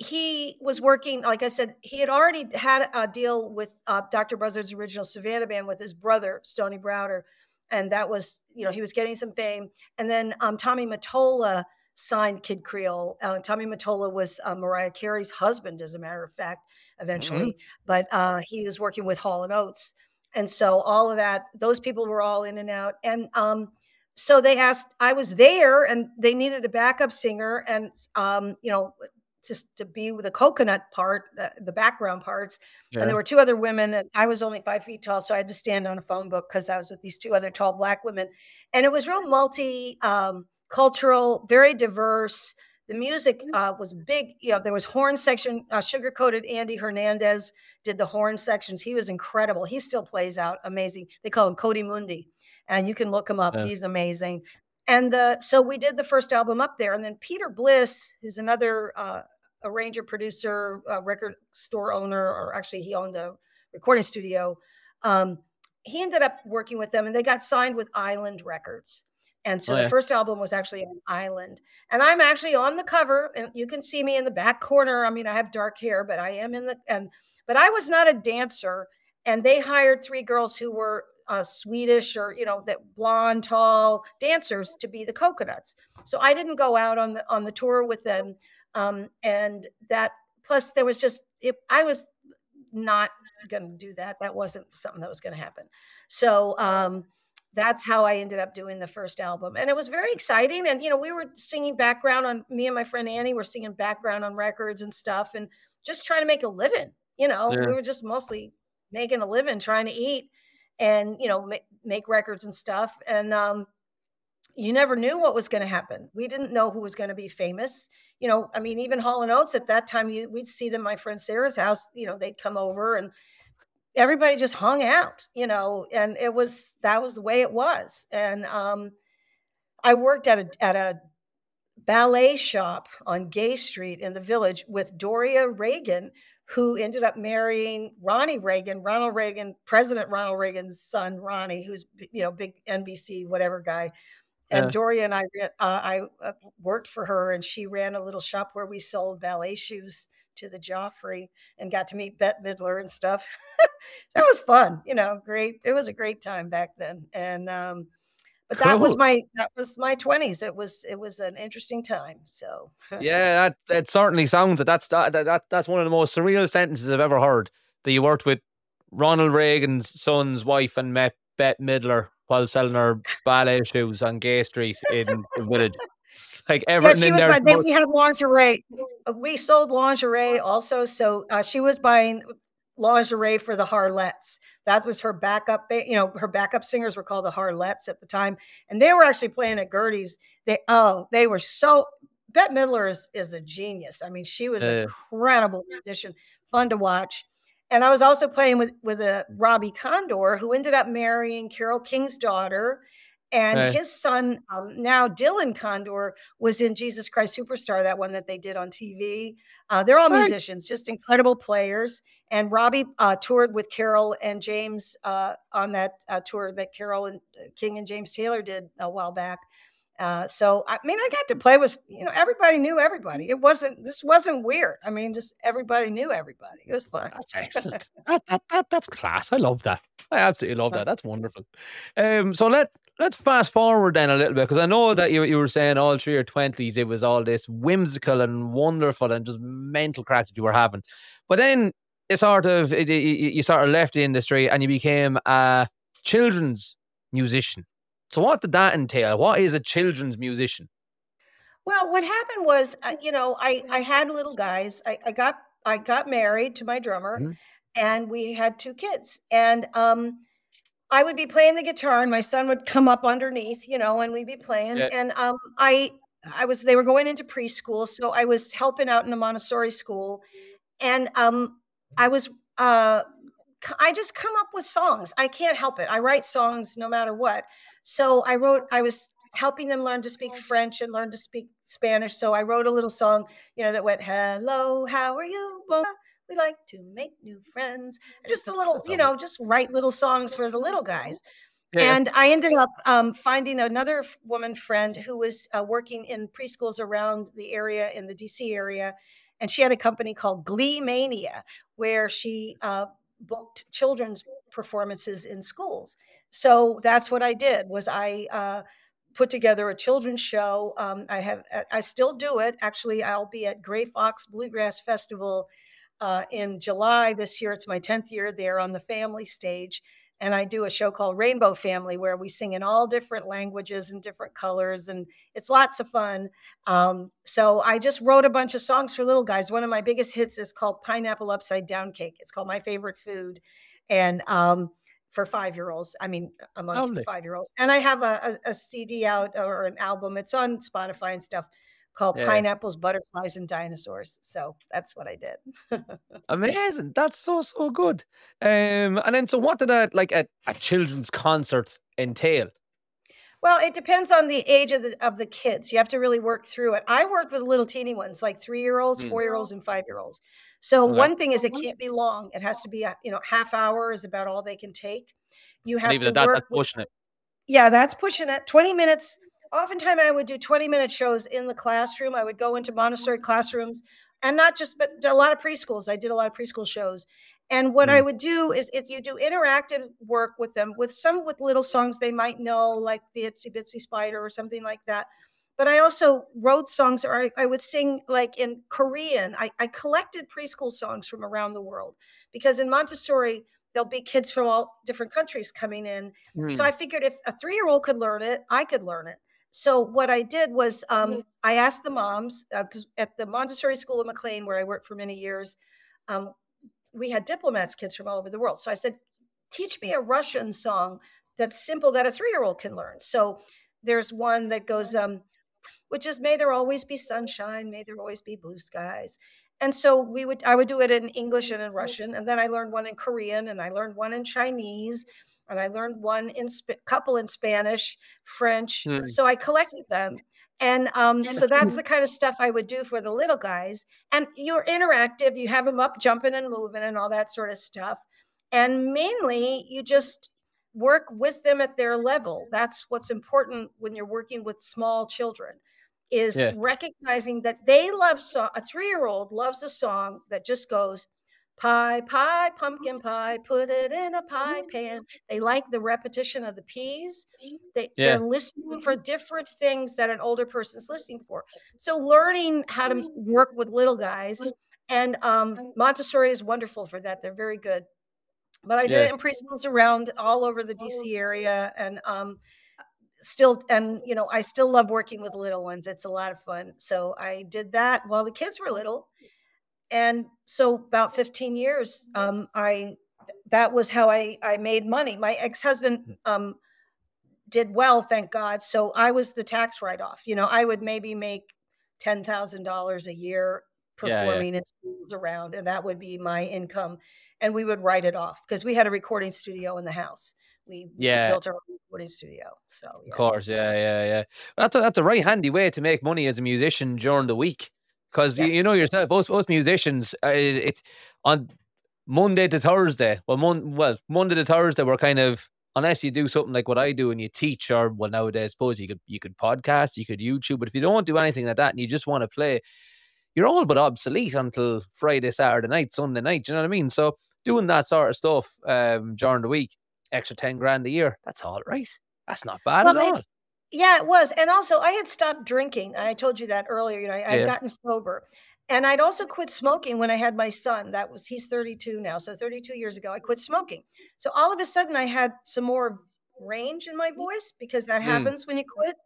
he was working, like I said, he had already had a deal with uh, Dr. Buzzard's original Savannah band with his brother, Stony Browder. And that was, you know, he was getting some fame. And then um, Tommy Mottola signed Kid Creole. Uh, Tommy Mottola was uh, Mariah Carey's husband, as a matter of fact, eventually. But uh, he was working with Hall and Oates. And so all of that, those people were all in and out. And um, so they asked, I was there and they needed a backup singer. And, um, you know, just to be with the coconut part, the, the background parts. And there were two other women, and I was only five feet tall, so I had to stand on a phone book because I was with these two other tall black women. And it was real multi um, cultural, very diverse. The music uh, was big. You know, there was horn section. Uh, Sugar coated Andy Hernandez did the horn sections. He was incredible. He still plays out amazing. They call him Coati Mundi, and you can look him up. Yeah. He's amazing. And the, so we did the first album up there, and then Peter Bliss, who's another uh, arranger, producer, uh, record store owner, or actually he owned a recording studio. Um, he ended up working with them, and they got signed with Island Records. And so Oh, the first album was actually on island. And I'm actually on the cover, and you can see me in the back corner. I mean, I have dark hair, but I am in the and but I was not a dancer. And they hired three girls who were uh, Swedish or you know that blonde, tall dancers to be the coconuts. So I didn't go out on the on the tour with them. Um, and that plus there was just it, I was not going to do that. That wasn't something that was going to happen. So um, that's how I ended up doing the first album. And it was very exciting. And, you know, we were singing background on me and my friend Annie were singing background on records and stuff and just trying to make a living. You know, Yeah. we were just mostly making a living, trying to eat and, you know, make, make records and stuff. And, um, you never knew what was going to happen. We didn't know who was going to be famous. You know, I mean, even Hall and Oates at that time, you, we'd see them my friend Sarah's house. You know, they'd come over and everybody just hung out. You know, and it was that was the way it was. And um, I worked at a at a ballet shop on Gay Street in the village with Doria Reagan, who ended up marrying Ronnie Reagan, Ronald Reagan, President Ronald Reagan's son, Ronnie, who's you know big NBC whatever guy. And Yeah. Doria and I, ran- uh, I uh, worked for her, and she ran a little shop where we sold ballet shoes to the Joffrey, and got to meet Bette Midler and stuff. <laughs> that was fun, you know, great. It was a great time back then, and um, but that was my that was my twenties. It was it was an interesting time. So <laughs> Yeah, that, that certainly sounds it. That's that, that, that that's one of the most surreal sentences I've ever heard. That you worked with Ronald Reagan's son's wife and met Bette Midler while selling her ballet shoes on Gay Street in the village. <laughs> Like yeah, everything she in was there. we had lingerie. Uh, We sold lingerie also. So uh, she was buying lingerie for the Harlettes. That was her backup. ba- You know, her backup singers were called the Harlettes at the time, and they were actually playing at Gerde's. They oh, they were so. Bette Midler is is a genius. I mean, she was Yeah. an incredible musician, fun to watch. And I was also playing with with a Robbie Kondor, who ended up marrying Carole King's daughter. And Right. his son, um, now Dylan Kondor, was in Jesus Christ Superstar, that one that they did on TV. Uh, they're all Right. musicians, just incredible players. And Robbie uh, toured with Carole and James uh, on that uh, tour that Carole and uh, King and James Taylor did a while back. Uh, so I mean, I got to play with you know everybody knew everybody. It wasn't this wasn't weird. I mean, just everybody knew everybody. It was fun. That's excellent. <laughs> that, that, that, that's class. I love that. I absolutely love that. That's wonderful. Um, so let let's fast forward then a little bit because I know that you you were saying all through your twenties it was all this whimsical and wonderful and just mental crack that you were having, but then it sort of it, you, you sort of left the industry and you became a children's musician. So what did that entail? What is a children's musician? Well, what happened was, uh, you know, I I had little guys. I, I got I got married to my drummer, Mhm. and we had two kids. And um, I would be playing the guitar, and my son would come up underneath, you know, and we'd be playing. Yeah. And um, I I was they were going into preschool, so I was helping out in a Montessori school, and um, I was uh, I just come up with songs. I can't help it. I write songs no matter what. So I wrote. I was helping them learn to speak French and learn to speak Spanish. So I wrote a little song, you know, that went, "Hello, how are you? Well, we like to make new friends." Just a little, you know, just write little songs for the little guys. Yeah. And I ended up um, finding another woman friend who was uh, working in preschools around the area in the DC area, and she had a company called Glee Mania, where she uh, booked children's performances in schools. So that's what I did. Was I uh, put together a children's show? Um, I have, I- I still do it. Actually, I'll be at Grey Fox Bluegrass Festival uh, in July this year. It's my tenth year there on the family stage and I do a show called Rainbow Family where we sing in all different languages and different colors, and it's lots of fun. Um, so I just wrote a bunch of songs for little guys. One of my biggest hits is called Pineapple Upside Down Cake. It's called my favorite food, and um, for five year olds, I mean amongst the five year olds. And I have a, a, a CD out or an album. It's on Spotify and stuff called Yeah. Pineapples, Butterflies, and Dinosaurs. So that's what I did. <laughs> Amazing. That's so so good. Um, and then so what did a like a, a children's concert entail? Well, it depends on the age of the of the kids. You have to really work through it. I worked with little teeny ones, like three year olds, Mm. four year olds, and five year olds. So Okay. one thing is it can't be long. It has to be a you know half hour is about all they can take. You have even to at that, work. that's with- pushing it. yeah, that's pushing it. Twenty minutes oftentimes I would do 20 minute shows in the classroom. I would go into Montessori classrooms and not just, but a lot of preschools. I did a lot of preschool shows. And what mm. I would do is if you do interactive work with them, with some with little songs they might know, like the Itsy Bitsy Spider or something like that. But I also wrote songs, or I, I would sing like in Korean. I, I collected preschool songs from around the world because in Montessori, there'll be kids from all different countries coming in. Mm. So I figured if a three year old could learn it, I could learn it. So what I did was um, I asked the moms uh, at the Montessori School of McLean, where I worked for many years, um, we had diplomats kids from all over the world. So I said, teach me a Russian song that's simple that a three year old can learn. So there's one that goes, um, which is may there always be sunshine, may there always be blue skies. And so we would I would do it in English and in Russian, and then I learned one in Korean, and I learned one in Chinese, and I learned one in sp- couple in Spanish, French. Mm. So I collected them, and um, so that's <clears throat> the kind of stuff I would do for the little guys. And you're interactive, you have them up jumping and moving and all that sort of stuff. And mainly, you just work with them at their level. That's what's important when you're working with small children is yeah. recognizing that they love song a three-year-old loves a song that just goes pie, pie, pumpkin mm-hmm. pie, put it in a pie mm-hmm. pan. They like the repetition of the P's. They, yeah. They're listening for mm-hmm. different things that an older person's listening for. So learning how to work with little guys. And um, Montessori is wonderful for that. They're very good. But I did yeah. it in preschools around all over the oh. DC area. And um, still and you know i still love working with little ones it's a lot of fun so i did that while the kids were little and so about 15 years um, i that was how i i made money my ex-husband hmm. um, did well thank god so i was the tax write-off you know i would maybe make $10000 a year performing yeah, yeah. in schools around and that would be my income and we would write it off because we had a recording studio in the house we yeah. built our recording studio. So yeah. of course, yeah, yeah, yeah. That's a, that's a right handy way to make money as a musician during the week because yeah. you, you, know yourself. Most most musicians, uh, it, it, on Monday to Thursday. Well, mon, well Monday to Thursday, we're kind of unless you do something like what I do and you teach, or well nowadays, I suppose you could you could podcast, you could YouTube, but if you don't do anything like that and you just want to play. You're all but obsolete until Friday, Saturday night, Sunday night. you know what I mean? So doing that sort of stuff um, during the week extra 10 grand a year. That's all right. That's not bad well, at all. Yeah, it was. And also, I had stopped drinking. I told you that earlier. You know, I, had gotten sober. And I'd also quit smoking when I had my son. That was, he's 32 now. So 32 years ago, I quit smoking. So all of a sudden, I had some more range in my voice because that mm. happens when you quit.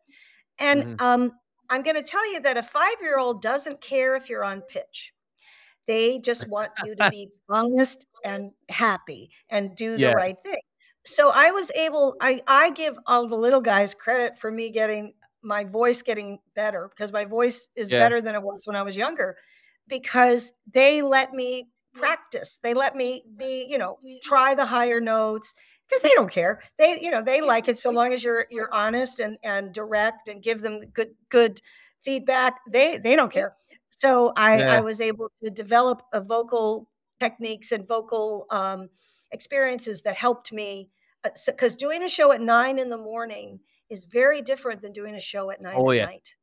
And mm-hmm. um, I'm going to tell you that a five year old doesn't care if you're on pitch. They just want you to be honest and happy and do the yeah. right thing so I was able, I, I give all the little guys credit for me getting my voice getting better because my voice is yeah. better than it was when I was younger because they let me practice. They let me be, you know, try the higher notes because they don't care. They, you know, they like it so long as you're you're honest and and direct and give them good good feedback. They they don't care. So I yeah. I was able to develop a vocal techniques and vocal um, experiences that helped me because uh, doing a show at nine in the morning is very different than doing a show at nine oh, at yeah. night.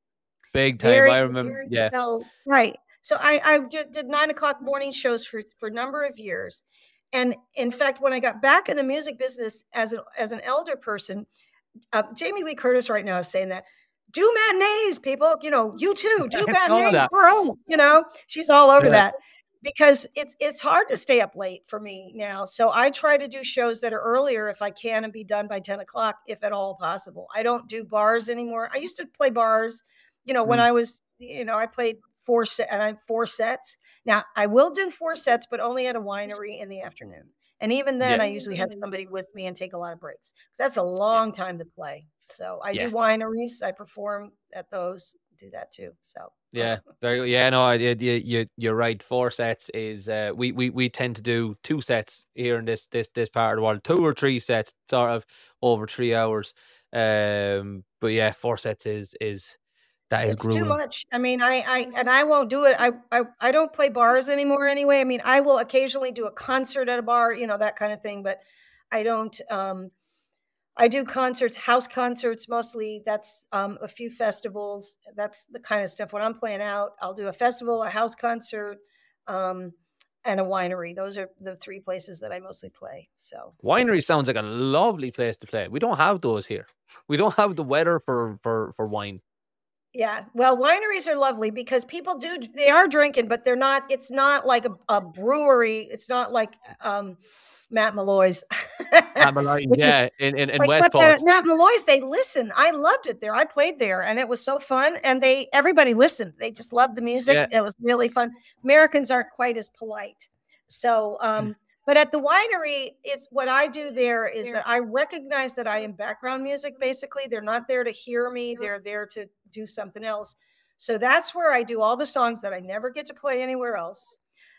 Big time. Very, I remember. Yeah. right. So I, I did, nine o'clock morning shows for, for a number of years. And in fact, when I got back in the music business as, a, as an elder person, uh, Jamie Lee Curtis right now is saying that do matinees, people. You know, you too do <laughs> matinees, bro. You know, she's all over yeah. that because it's it's hard to stay up late for me now. So I try to do shows that are earlier if I can and be done by 10 o'clock, if at all possible. I don't do bars anymore. I used to play bars, you know, when mm. I was, you know, I played four set and I four sets. Now I will do four sets, but only at a winery in the afternoon. And even then, yeah. I usually have somebody with me and take a lot of breaks because that's a long time to play. So I yeah. do wineries. I perform at those do that too. So yeah, very yeah. No, you you you're right. Four sets is uh, we we we tend to do two sets here in this this this part of the world. Two or three sets, sort of over three hours. Um, but yeah, four sets is is that is it's grueling. too much. I mean, I I and I won't do it. I, I I don't play bars anymore anyway. I mean, I will occasionally do a concert at a bar, you know, that kind of thing, but I don't. um I do concerts, house concerts mostly. That's um, a few festivals. That's the kind of stuff when I'm playing out. I'll do a festival, a house concert, um, and a winery. Those are the three places that I mostly play. So winery sounds like a lovely place to play. We don't have those here. We don't have the weather for for for wine. Yeah, well, wineries are lovely because people do they are drinking, but they're not. It's not like a, a brewery. It's not like um, Matt Molloy's. Matt Molloy, <laughs> yeah, is, in in, in Westport. Matt Molloy's, they listen. I loved it there. I played there, and it was so fun. And they everybody listened. They just loved the music. Yeah. It was really fun. Americans aren't quite as polite, so um, but at the winery, it's what I do there is that I recognize that I am background music basically. They're not there to hear me, they're there to do something else. So that's where I do all the songs that I never get to play anywhere else.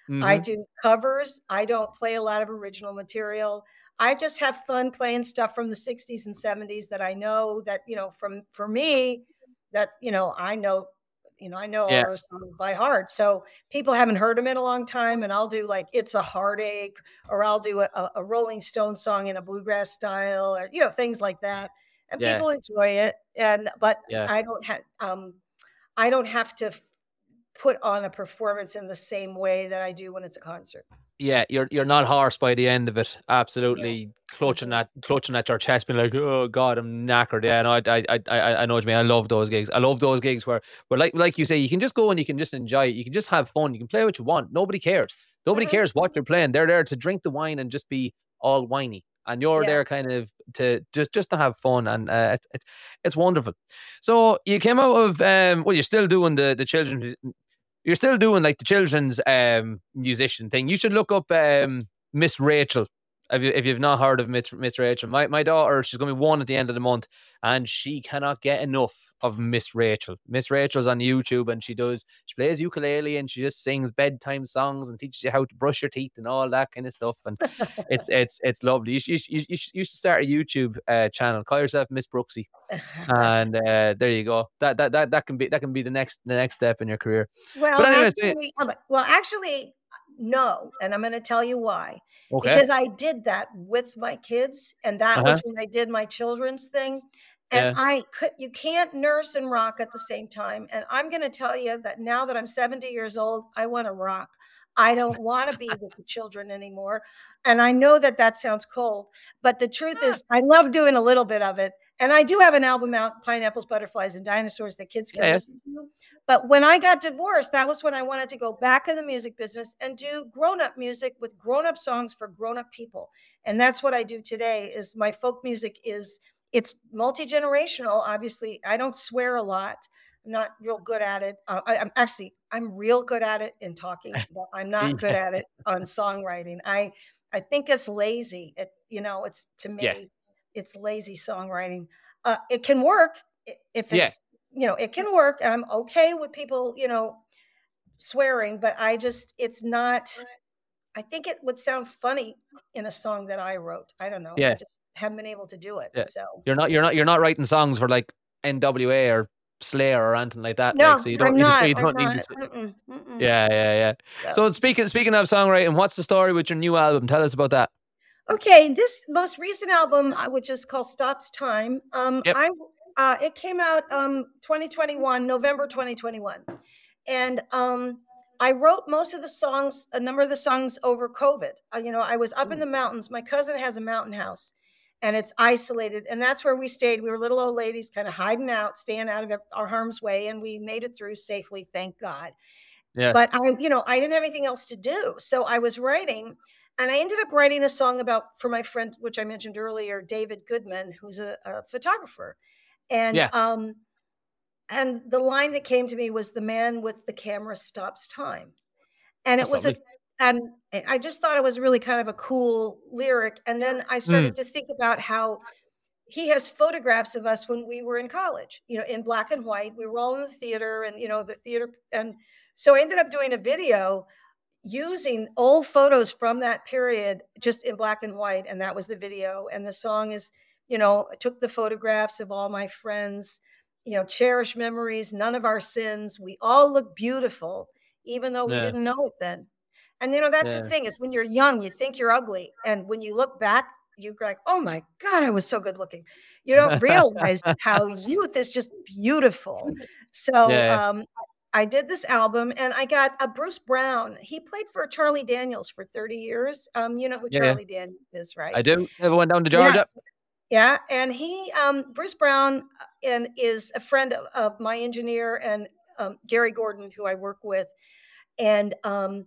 Mm-hmm. I do covers. I don't play a lot of original material. I just have fun playing stuff from the 60s and 70s that I know that, you know, from for me that, you know, I know you know, I know yeah. all those songs by heart. So people haven't heard them in a long time, and I'll do like "It's a Heartache" or I'll do a, a Rolling Stone song in a bluegrass style, or you know, things like that. And yeah. people enjoy it. And but yeah. I don't have um, I don't have to put on a performance in the same way that I do when it's a concert yeah, you're you're not hoarse by the end of it. Absolutely yeah. clutching at clutching at your chest, being like, "Oh God, I'm knackered." Yeah, no, I I I I know what you mean. I love those gigs. I love those gigs where, where like like you say, you can just go and you can just enjoy it. You can just have fun. You can play what you want. Nobody cares. Nobody mm-hmm. cares what you're playing. They're there to drink the wine and just be all whiny, and you're yeah. there kind of to just just to have fun, and uh, it's it's wonderful. So you came out of um, well, you're still doing the the children you're still doing like the children's um, musician thing. You should look up um, Miss Rachel if, you, if you've not heard of Miss, Miss Rachel. My, my daughter, she's going to be one at the end of the month, and she cannot get enough of Miss Rachel. Miss Rachel's on YouTube, and she does, she plays ukulele and she just sings bedtime songs and teaches you how to brush your teeth and all that kind of stuff. And it's <laughs> it's it's lovely. You, you, you, you, should start a YouTube uh, channel. Call yourself Miss Brooksie, <laughs> and uh, there you go. That, that that that can be that can be the next the next step in your career. Well, but anyways, actually, well, actually, no, and I'm going to tell you why. Okay. Because I did that with my kids, and that uh-huh. was when I did my children's thing. And yeah. I could, you can't nurse and rock at the same time. And I'm going to tell you that now that I'm 70 years old, I want to rock. I don't want to be <laughs> with the children anymore. And I know that that sounds cold, but the truth is, <laughs> I love doing a little bit of it. And I do have an album out, Pineapples, Butterflies, and Dinosaurs, that kids can listen to. But when I got divorced, that was when I wanted to go back in the music business and do grown up music with grown up songs for grown up people. And that's what I do today. Is my folk music is it's multi generational. Obviously, I don't swear a lot. I'm not real good at it. Uh, I, am actually I'm real good at it in talking, <laughs> but I'm not good at it on songwriting. I I think it's lazy. It you know it's to me yeah. It's lazy songwriting. Uh, it can work if it's yeah. you know it can work. I'm okay with people you know swearing, but I just it's not. I think it would sound funny in a song that I wrote. I don't know. Yeah. I just haven't been able to do it. Yeah. So you're not you're not you're not writing songs for like NWA or Slayer or anything like that. No, like, so you don't, I'm you not, you don't need not. To... Mm-mm, mm-mm. Yeah, yeah, yeah. So. so speaking speaking of songwriting, what's the story with your new album? Tell us about that. Okay, this most recent album, which is called Stops Time, um, yep. I uh, it came out um 2021, November 2021, and um, I wrote most of the songs, a number of the songs over COVID. Uh, you know, I was up in mm. the mountains. My cousin has a mountain house, and it's isolated. And that's where we stayed. We were little old ladies kind of hiding out, staying out of our harm's way. And we made it through safely, thank God. Yeah. But I, you know, I didn't have anything else to do. So I was writing and I ended up writing a song about for my friend, which I mentioned earlier, David Goodman, who's a, a photographer. And yeah. um, and the line that came to me was the man with the camera stops time. And it That's was lovely. a and I just thought it was really kind of a cool lyric. And then I started mm. to think about how he has photographs of us when we were in college, you know, in black and white. We were all in the theater and, you know, the theater. And so I ended up doing a video using old photos from that period just in black and white. And that was the video. And the song is, you know, took the photographs of all my friends, you know, cherish memories, none of our sins. We all look beautiful, even though we yeah. didn't know it then. And you know, that's yeah. the thing is when you're young, you think you're ugly. And when you look back, you're like, oh my God, I was so good looking. You don't <laughs> realize how youth is just beautiful. So yeah. um, I did this album and I got a Bruce Brown. He played for Charlie Daniels for 30 years. Um, you know who Charlie yeah. Daniels is, right? I do. Ever went down to Georgia? Yeah. Yeah, and he, um, Bruce Brown, uh, and is a friend of, of my engineer and um, Gary Gordon, who I work with, and um,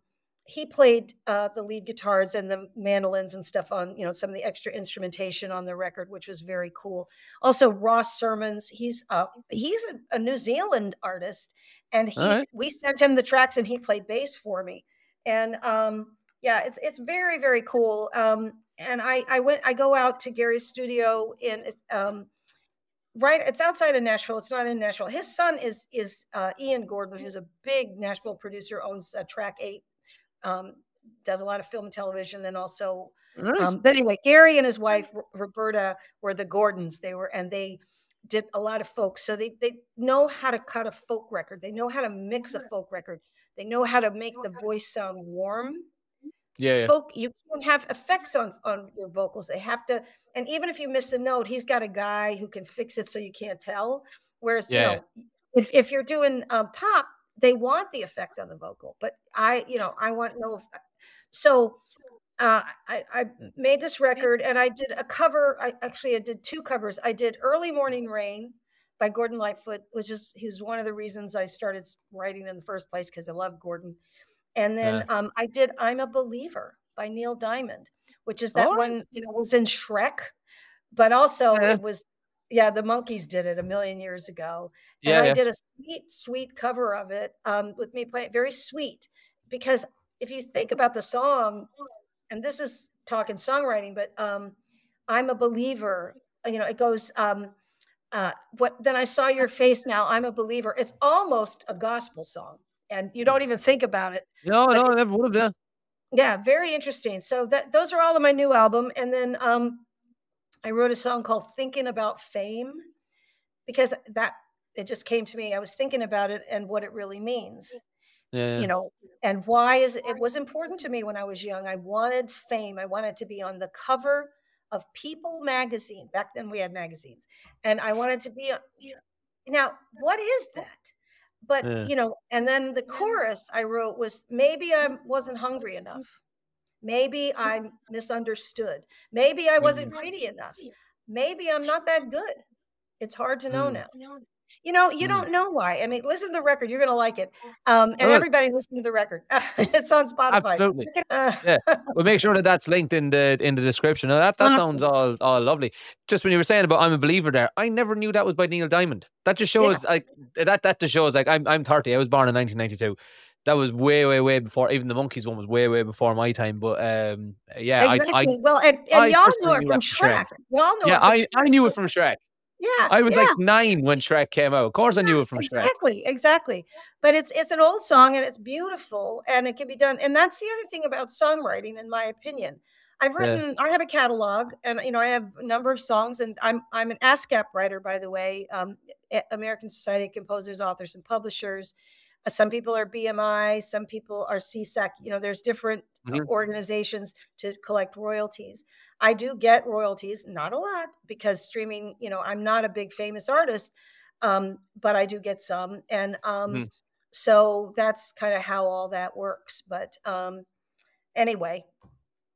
he played uh, the lead guitars and the mandolins and stuff on you know some of the extra instrumentation on the record which was very cool. Also ross sermons he's uh, he's a, a new zealand artist and he right. we sent him the tracks and he played bass for me. And um, yeah it's it's very very cool. Um, and i i went i go out to gary's studio in um, right it's outside of nashville it's not in nashville. His son is is uh, ian gordon who's a big nashville producer owns uh, track eight um, does a lot of film and television and also nice. um, but anyway gary and his wife roberta were the gordons. They were and they did a lot of folk. So they, they know how to cut a folk record. They know how to mix a folk record. They know how to make the voice sound warm. Yeah, folk you can't have effects on on your vocals. They have to and even if you miss a note he's got a guy who can fix it so you can't tell. Whereas yeah. you know if, if you're doing um, pop they want the effect on the vocal, but I, you know, I want no. So uh, I, I made this record and I did a cover. I actually I did two covers. I did "Early Morning Rain" by Gordon Lightfoot, which is he was one of the reasons I started writing in the first place because I love Gordon. And then yeah. um, I did "I'm a Believer" by Neil Diamond, which is that oh, one you know was in Shrek, but also yeah. it was yeah, the Monkees did it a million years ago. And yeah, I yeah. did a sweet, sweet cover of it um, with me playing very sweet. Because if you think about the song, and this is talking songwriting, but um, I'm a believer, you know, it goes, um, uh, what then I saw your face now, I'm a believer. It's almost a gospel song. And you don't even think about it. No, no, I never would have done. Yeah, very interesting. So that those are all of my new album. And then um, I wrote a song called Thinking About Fame because that it just came to me. I was thinking about it and what it really means. Yeah. You know, and why is it was important to me when I was young. I wanted fame. I wanted to be on the cover of People magazine. Back then we had magazines. And I wanted to be now, what is that? But yeah. you know, and then the chorus I wrote was maybe I wasn't hungry enough. Maybe I misunderstood. Maybe I wasn't greedy enough. Maybe I'm not that good. It's hard to know mm. now. You know, you mm. don't know why. I mean, listen to the record. You're going to like it. Um, and everybody listen to the record. <laughs> it's on Spotify. Absolutely. <laughs> Uh, yeah. We'll make sure that that's linked in the in the description. Now, that that awesome. sounds all all lovely. Just when you were saying about I'm a believer there, I never knew that was by Neil Diamond. That just shows yeah. like that that just shows like I'm I'm 30. I was born in 1992 that was way, way, way before. Even the Monkees one was way, way before my time. But um, yeah, exactly. I, I, well, and, and y'all knew it from Shrek. Shrek. Y'all know. Yeah, I, I knew it from Shrek. Yeah, I was yeah. like nine when Shrek came out. Of course, I knew it from exactly, Shrek. Exactly, exactly. But it's it's an old song and it's beautiful and it can be done. And that's the other thing about songwriting, in my opinion. I've written. Yeah. I have a catalog, and you know, I have a number of songs, and I'm I'm an ASCAP writer, by the way, um, American Society of Composers, Authors, and Publishers some people are BMI, some people are SESAC. You know, there's different mm-hmm. organizations to collect royalties. I do get royalties, not a lot, because streaming. You know, I'm not a big famous artist, um, but I do get some, and um, mm-hmm. so that's kind of how all that works. But um, anyway,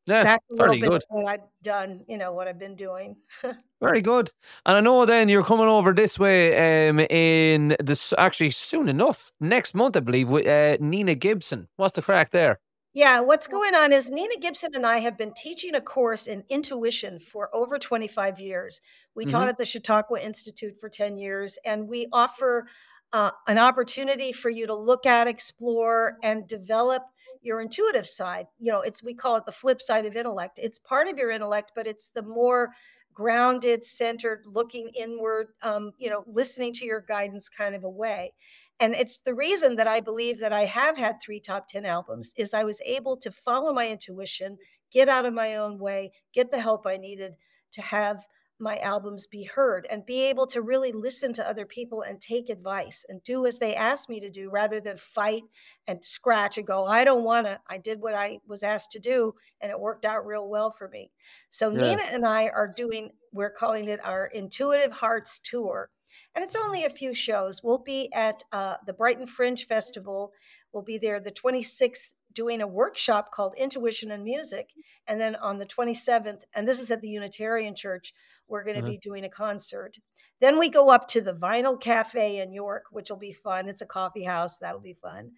yeah, that's a little bit good. what I've done. You know what I've been doing. <laughs> Very good. And I know then you're coming over this way um, in this actually soon enough next month, I believe, with uh, Nina Gibson. What's the crack there? Yeah, what's going on is Nina Gibson and I have been teaching a course in intuition for over 25 years. We mm-hmm. taught at the Chautauqua Institute for 10 years, and we offer uh, an opportunity for you to look at, explore, and develop your intuitive side. You know, it's we call it the flip side of intellect. It's part of your intellect, but it's the more grounded, centered, looking inward, um, you know, listening to your guidance kind of a way. And it's the reason that I believe that I have had three top 10 albums is I was able to follow my intuition, get out of my own way, get the help I needed to have my albums be heard and be able to really listen to other people and take advice and do as they asked me to do rather than fight and scratch and go, I don't want to. I did what I was asked to do and it worked out real well for me. So yeah. Nina and I are doing, we're calling it our Intuitive Hearts Tour. And it's only a few shows. We'll be at uh, the Brighton Fringe Festival. We'll be there the 26th doing a workshop called Intuition and Music. And then on the 27th, and this is at the Unitarian Church, we're going to mm-hmm. be doing a concert. Then we go up to the Vinyl Cafe in York, which will be fun. It's a coffee house. That'll be fun.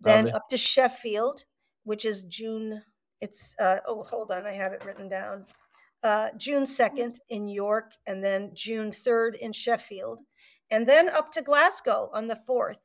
Then up to Sheffield, which is June. It's, uh, oh, hold on. I have it written down. Uh, June 2nd in York, and then June 3rd in Sheffield. And then up to Glasgow on the 4th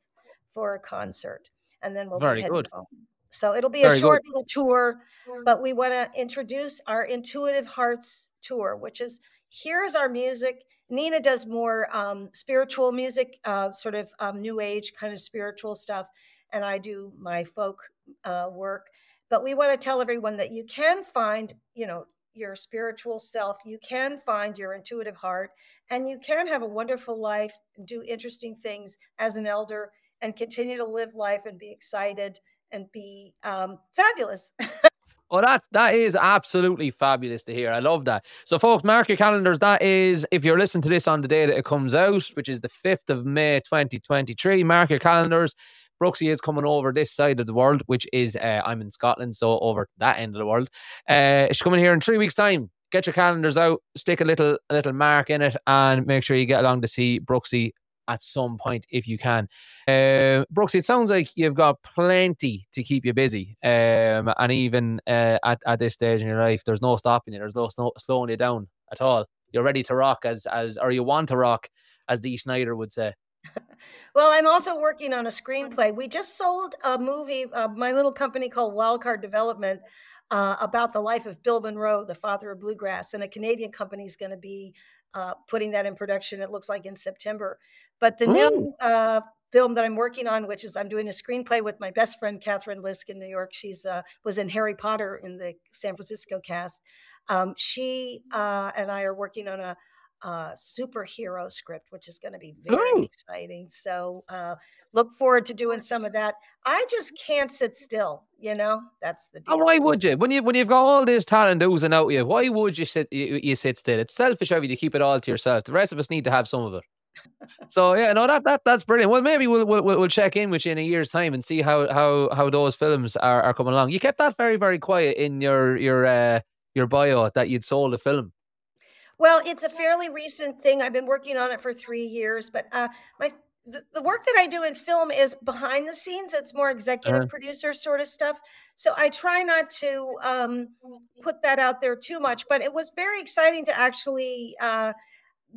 for a concert. And then we'll Very be good. home. So it'll be Very a short good. little tour, but we want to introduce our Intuitive Hearts tour, which is here's our music. Nina does more um, spiritual music, uh, sort of um, new age kind of spiritual stuff, and I do my folk uh, work. But we want to tell everyone that you can find, you know, your spiritual self. You can find your intuitive heart, and you can have a wonderful life, do interesting things as an elder, and continue to live life and be excited and be um, fabulous. <laughs> Oh, that that is absolutely fabulous to hear. I love that. So, folks, mark your calendars. That is, if you're listening to this on the day that it comes out, which is the 5th of May 2023, mark your calendars. Brooksie is coming over this side of the world, which is, uh, I'm in Scotland, so over that end of the world. Uh, she's coming here in three weeks' time. Get your calendars out, stick a little a little mark in it, and make sure you get along to see Brooksie at some point if you can. Uh, Brooks, it sounds like you've got plenty to keep you busy. Um, and even uh, at, at this stage in your life, there's no stopping you, there's no slowing you down at all. You're ready to rock as, as or you want to rock, as Dee Snider would say. <laughs> well, I'm also working on a screenplay. We just sold a movie, uh, my little company called Wildcard Development. Uh, about the life of Bill Monroe, the father of bluegrass, and a Canadian company is going to be uh, putting that in production. It looks like in September. But the Ooh. new uh, film that I'm working on, which is I'm doing a screenplay with my best friend Catherine Lisk in New York. She's uh, was in Harry Potter in the San Francisco cast. Um, she uh, and I are working on a, a superhero script, which is going to be very Ooh. exciting. So uh, look forward to doing some of that. I just can't sit still. You know, that's the deal. Oh, why would you? When you when you've got all this talent oozing out you, why would you sit you, you sit still? It's selfish of you to keep it all to yourself. The rest of us need to have some of it so yeah, no, that that that's brilliant. Well, maybe we'll, we'll we'll check in with you in a year's time and see how how how those films are, are coming along. You kept that very very quiet in your your uh, your bio that you'd sold a film. Well, it's a fairly recent thing. I've been working on it for three years, but uh, my the, the work that I do in film is behind the scenes. It's more executive uh-huh. producer sort of stuff. So I try not to um, put that out there too much. But it was very exciting to actually. Uh,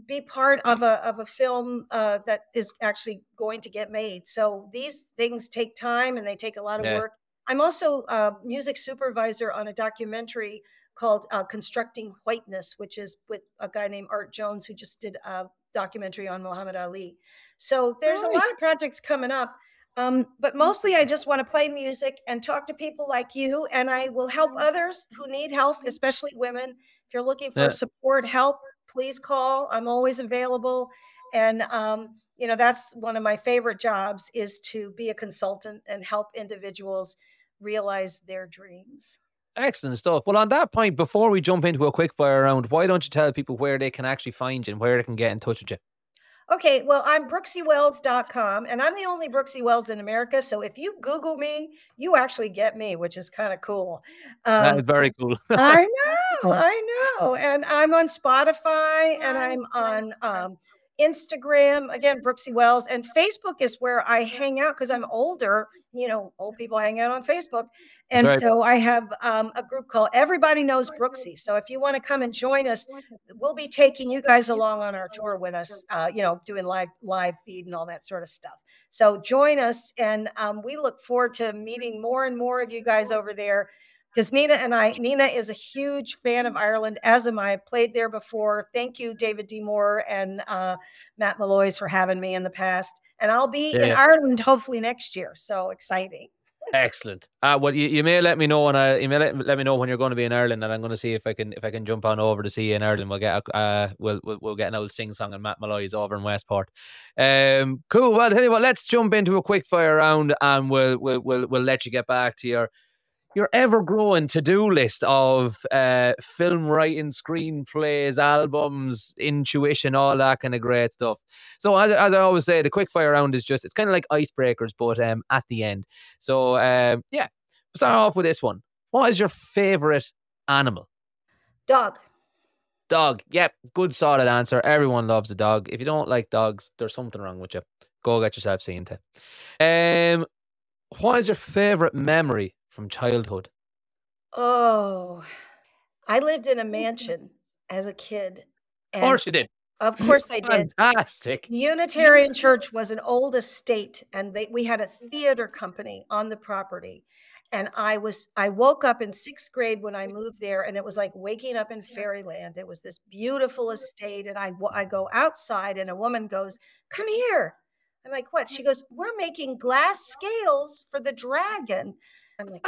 be part of a of a film uh, that is actually going to get made. So these things take time and they take a lot of yeah. work. I'm also a music supervisor on a documentary called uh, Constructing Whiteness, which is with a guy named Art Jones who just did a documentary on Muhammad Ali. So there's nice. a lot of projects coming up. Um, but mostly, I just want to play music and talk to people like you, and I will help others who need help, especially women. If you're looking for yeah. support, help, please call. I'm always available. And, um, you know, that's one of my favorite jobs is to be a consultant and help individuals realize their dreams. Excellent stuff. Well, on that point, before we jump into a quick fire round, why don't you tell people where they can actually find you and where they can get in touch with you? Okay, well, I'm BrooksieWells.com, and I'm the only Brooksie Wells in America. So if you Google me, you actually get me, which is kind of cool. Um, that is very cool. <laughs> I know, I know. And I'm on Spotify, and I'm on um, Instagram, again, Brooksie Wells, and Facebook is where I hang out because I'm older. You know, old people hang out on Facebook. And right. so I have um, a group called Everybody Knows Brooksie. So if you want to come and join us, we'll be taking you guys along on our tour with us. Uh, you know, doing live live feed and all that sort of stuff. So join us, and um, we look forward to meeting more and more of you guys over there. Because Nina and I, Nina is a huge fan of Ireland, as am I. I've played there before. Thank you, David D. Moore and uh, Matt Molloy, for having me in the past. And I'll be yeah. in Ireland hopefully next year. So exciting. Excellent. Uh, well, you, you may let me know when I you may let, let me know when you're going to be in Ireland, and I'm going to see if I can if I can jump on over to see you in Ireland. We'll get a, uh we'll, we'll we'll get an old sing song and Matt Molloy's over in Westport. Um, cool. Well, tell you what, let's jump into a quick fire round, and we'll we'll we'll, we'll let you get back to your your ever growing to do list of uh, film writing, screenplays, albums, intuition, all that kind of great stuff. So, as, as I always say, the quick fire round is just, it's kind of like icebreakers, but um, at the end. So, um, yeah, start off with this one. What is your favorite animal? Dog. Dog. Yep, good solid answer. Everyone loves a dog. If you don't like dogs, there's something wrong with you. Go get yourself seen to. Um, what is your favorite memory from childhood? Oh, I lived in a mansion as a kid. Of course you did. Of <laughs> course I did. Fantastic. The Unitarian Church was an old estate, and they, we had a theater company on the property. And I was I woke up in sixth grade when I moved there, and it was like waking up in fairyland. It was this beautiful estate, and I I go outside, and a woman goes, "Come here." I'm like, "What?" She goes, "We're making glass scales for the dragon." I'm like,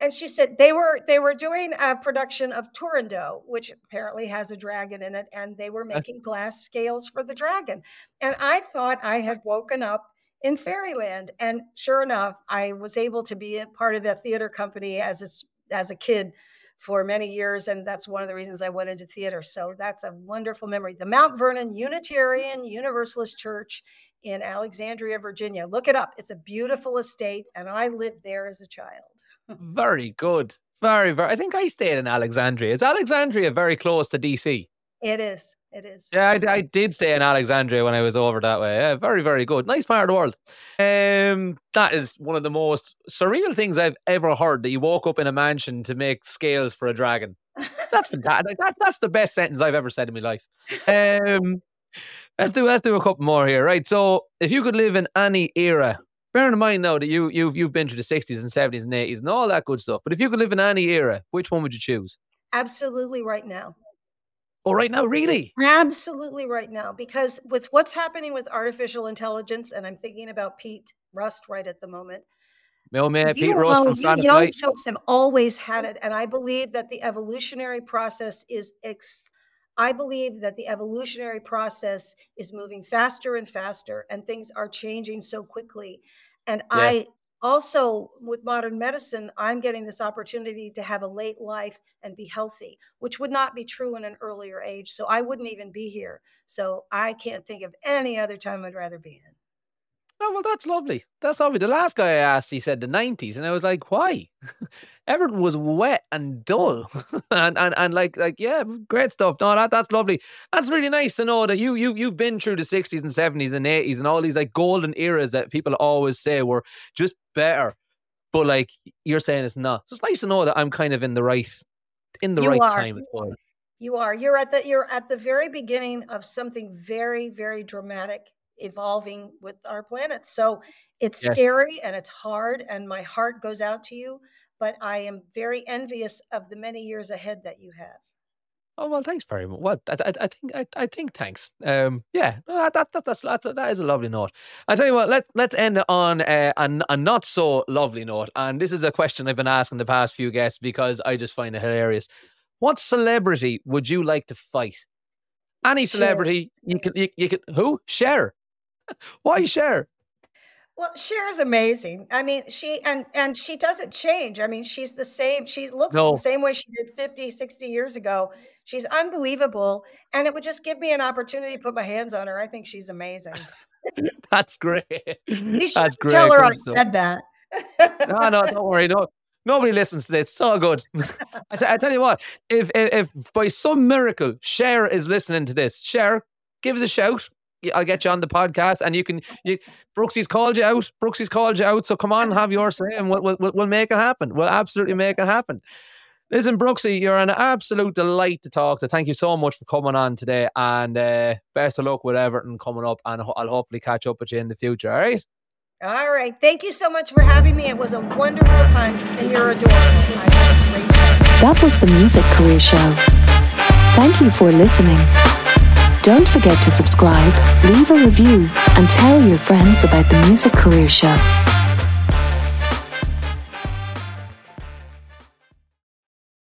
and she said they were they were doing a production of Turandot, which apparently has a dragon in it, and they were making glass scales for the dragon. And I thought I had woken up in fairyland, and sure enough, I was able to be a part of that theater company as a, as a kid for many years, and that's one of the reasons I went into theater. So that's a wonderful memory. The Mount Vernon Unitarian Universalist Church in Alexandria, Virginia. Look it up. It's a beautiful estate, and I lived there as a child. very good. Very, very. I think I stayed in Alexandria. Is Alexandria very close to DC? It is. It is. Yeah, I, I did stay in Alexandria when I was over that way. Yeah, very, very good. Nice part of the world. Um, that is one of the most surreal things I've ever heard. That you woke up in a mansion to make scales for a dragon. That's fantastic. That, that's the best sentence I've ever said in my life. Um, Let's do let's do a couple more here, right? So, if you could live in any era, bearing in mind now that you you've you've been through the sixties and seventies and eighties and all that good stuff, but if you could live in any era, which one would you choose? Absolutely, right now. Oh, right now, really? Absolutely, right now, because with what's happening with artificial intelligence, and I'm thinking about Pete Rust right at the moment. No man, Pete Rust from France. Young folks have always had it, and I believe that the evolutionary process is ex- I believe that the evolutionary process is moving faster and faster, and things are changing so quickly. And yeah. I also, with modern medicine, I'm getting this opportunity to have a late life and be healthy, which would not be true in an earlier age. So I wouldn't even be here. So I can't think of any other time I'd rather be in. Oh, well, that's lovely. That's lovely. The last guy I asked, he said the 90s. And I was like, why? <laughs> Everything was wet and dull. <laughs> and, and and like, like yeah, great stuff. No, that, that's lovely. That's really nice to know that you, you, you've been through the 60s and 70s and 80s and all these like golden eras that people always say were just better. But like you're saying it's not. So it's nice to know that I'm kind of in the right in the you right are. time as well. You are. You're at the you're at the very beginning of something very, very dramatic evolving with our planet. So it's yeah. scary and it's hard, and my heart goes out to you. But I am very envious of the many years ahead that you have. Oh well, thanks very much. Well, I, I, I think I, I think thanks. Um, yeah, that, that, that's that's a, that is a lovely note. I tell you what, let let's end on a, a, a not so lovely note. And this is a question I've been asking the past few guests because I just find it hilarious. What celebrity would you like to fight? Any celebrity you can you, you can who Cher. <laughs> Why Cher? Well, Cher is amazing. I mean, she and and she doesn't change. I mean, she's the same. She looks no. the same way she did 50, 60 years ago. She's unbelievable. And it would just give me an opportunity to put my hands on her. I think she's amazing. <laughs> That's great. You should That's great. tell her I said that. no, no, don't worry. No, nobody listens to this. It's all good. <laughs> I tell you what, if, if if by some miracle Cher is listening to this, Cher, give us a shout. I'll get you on the podcast, and you can. You, Brooksie's called you out. Brooksie's called you out. So come on, have your say, and we'll, we'll, we'll make it happen. We'll absolutely make it happen. Listen, Brooksie, you're an absolute delight to talk to. Thank you so much for coming on today, and uh, best of luck with Everton coming up. And I'll hopefully catch up with you in the future. All right. All right. Thank you so much for having me. It was a wonderful time, and you're adorable. That was the Music Career Show. Thank you for listening. Don't forget to subscribe, leave a review, and tell your friends about the Music Career Show.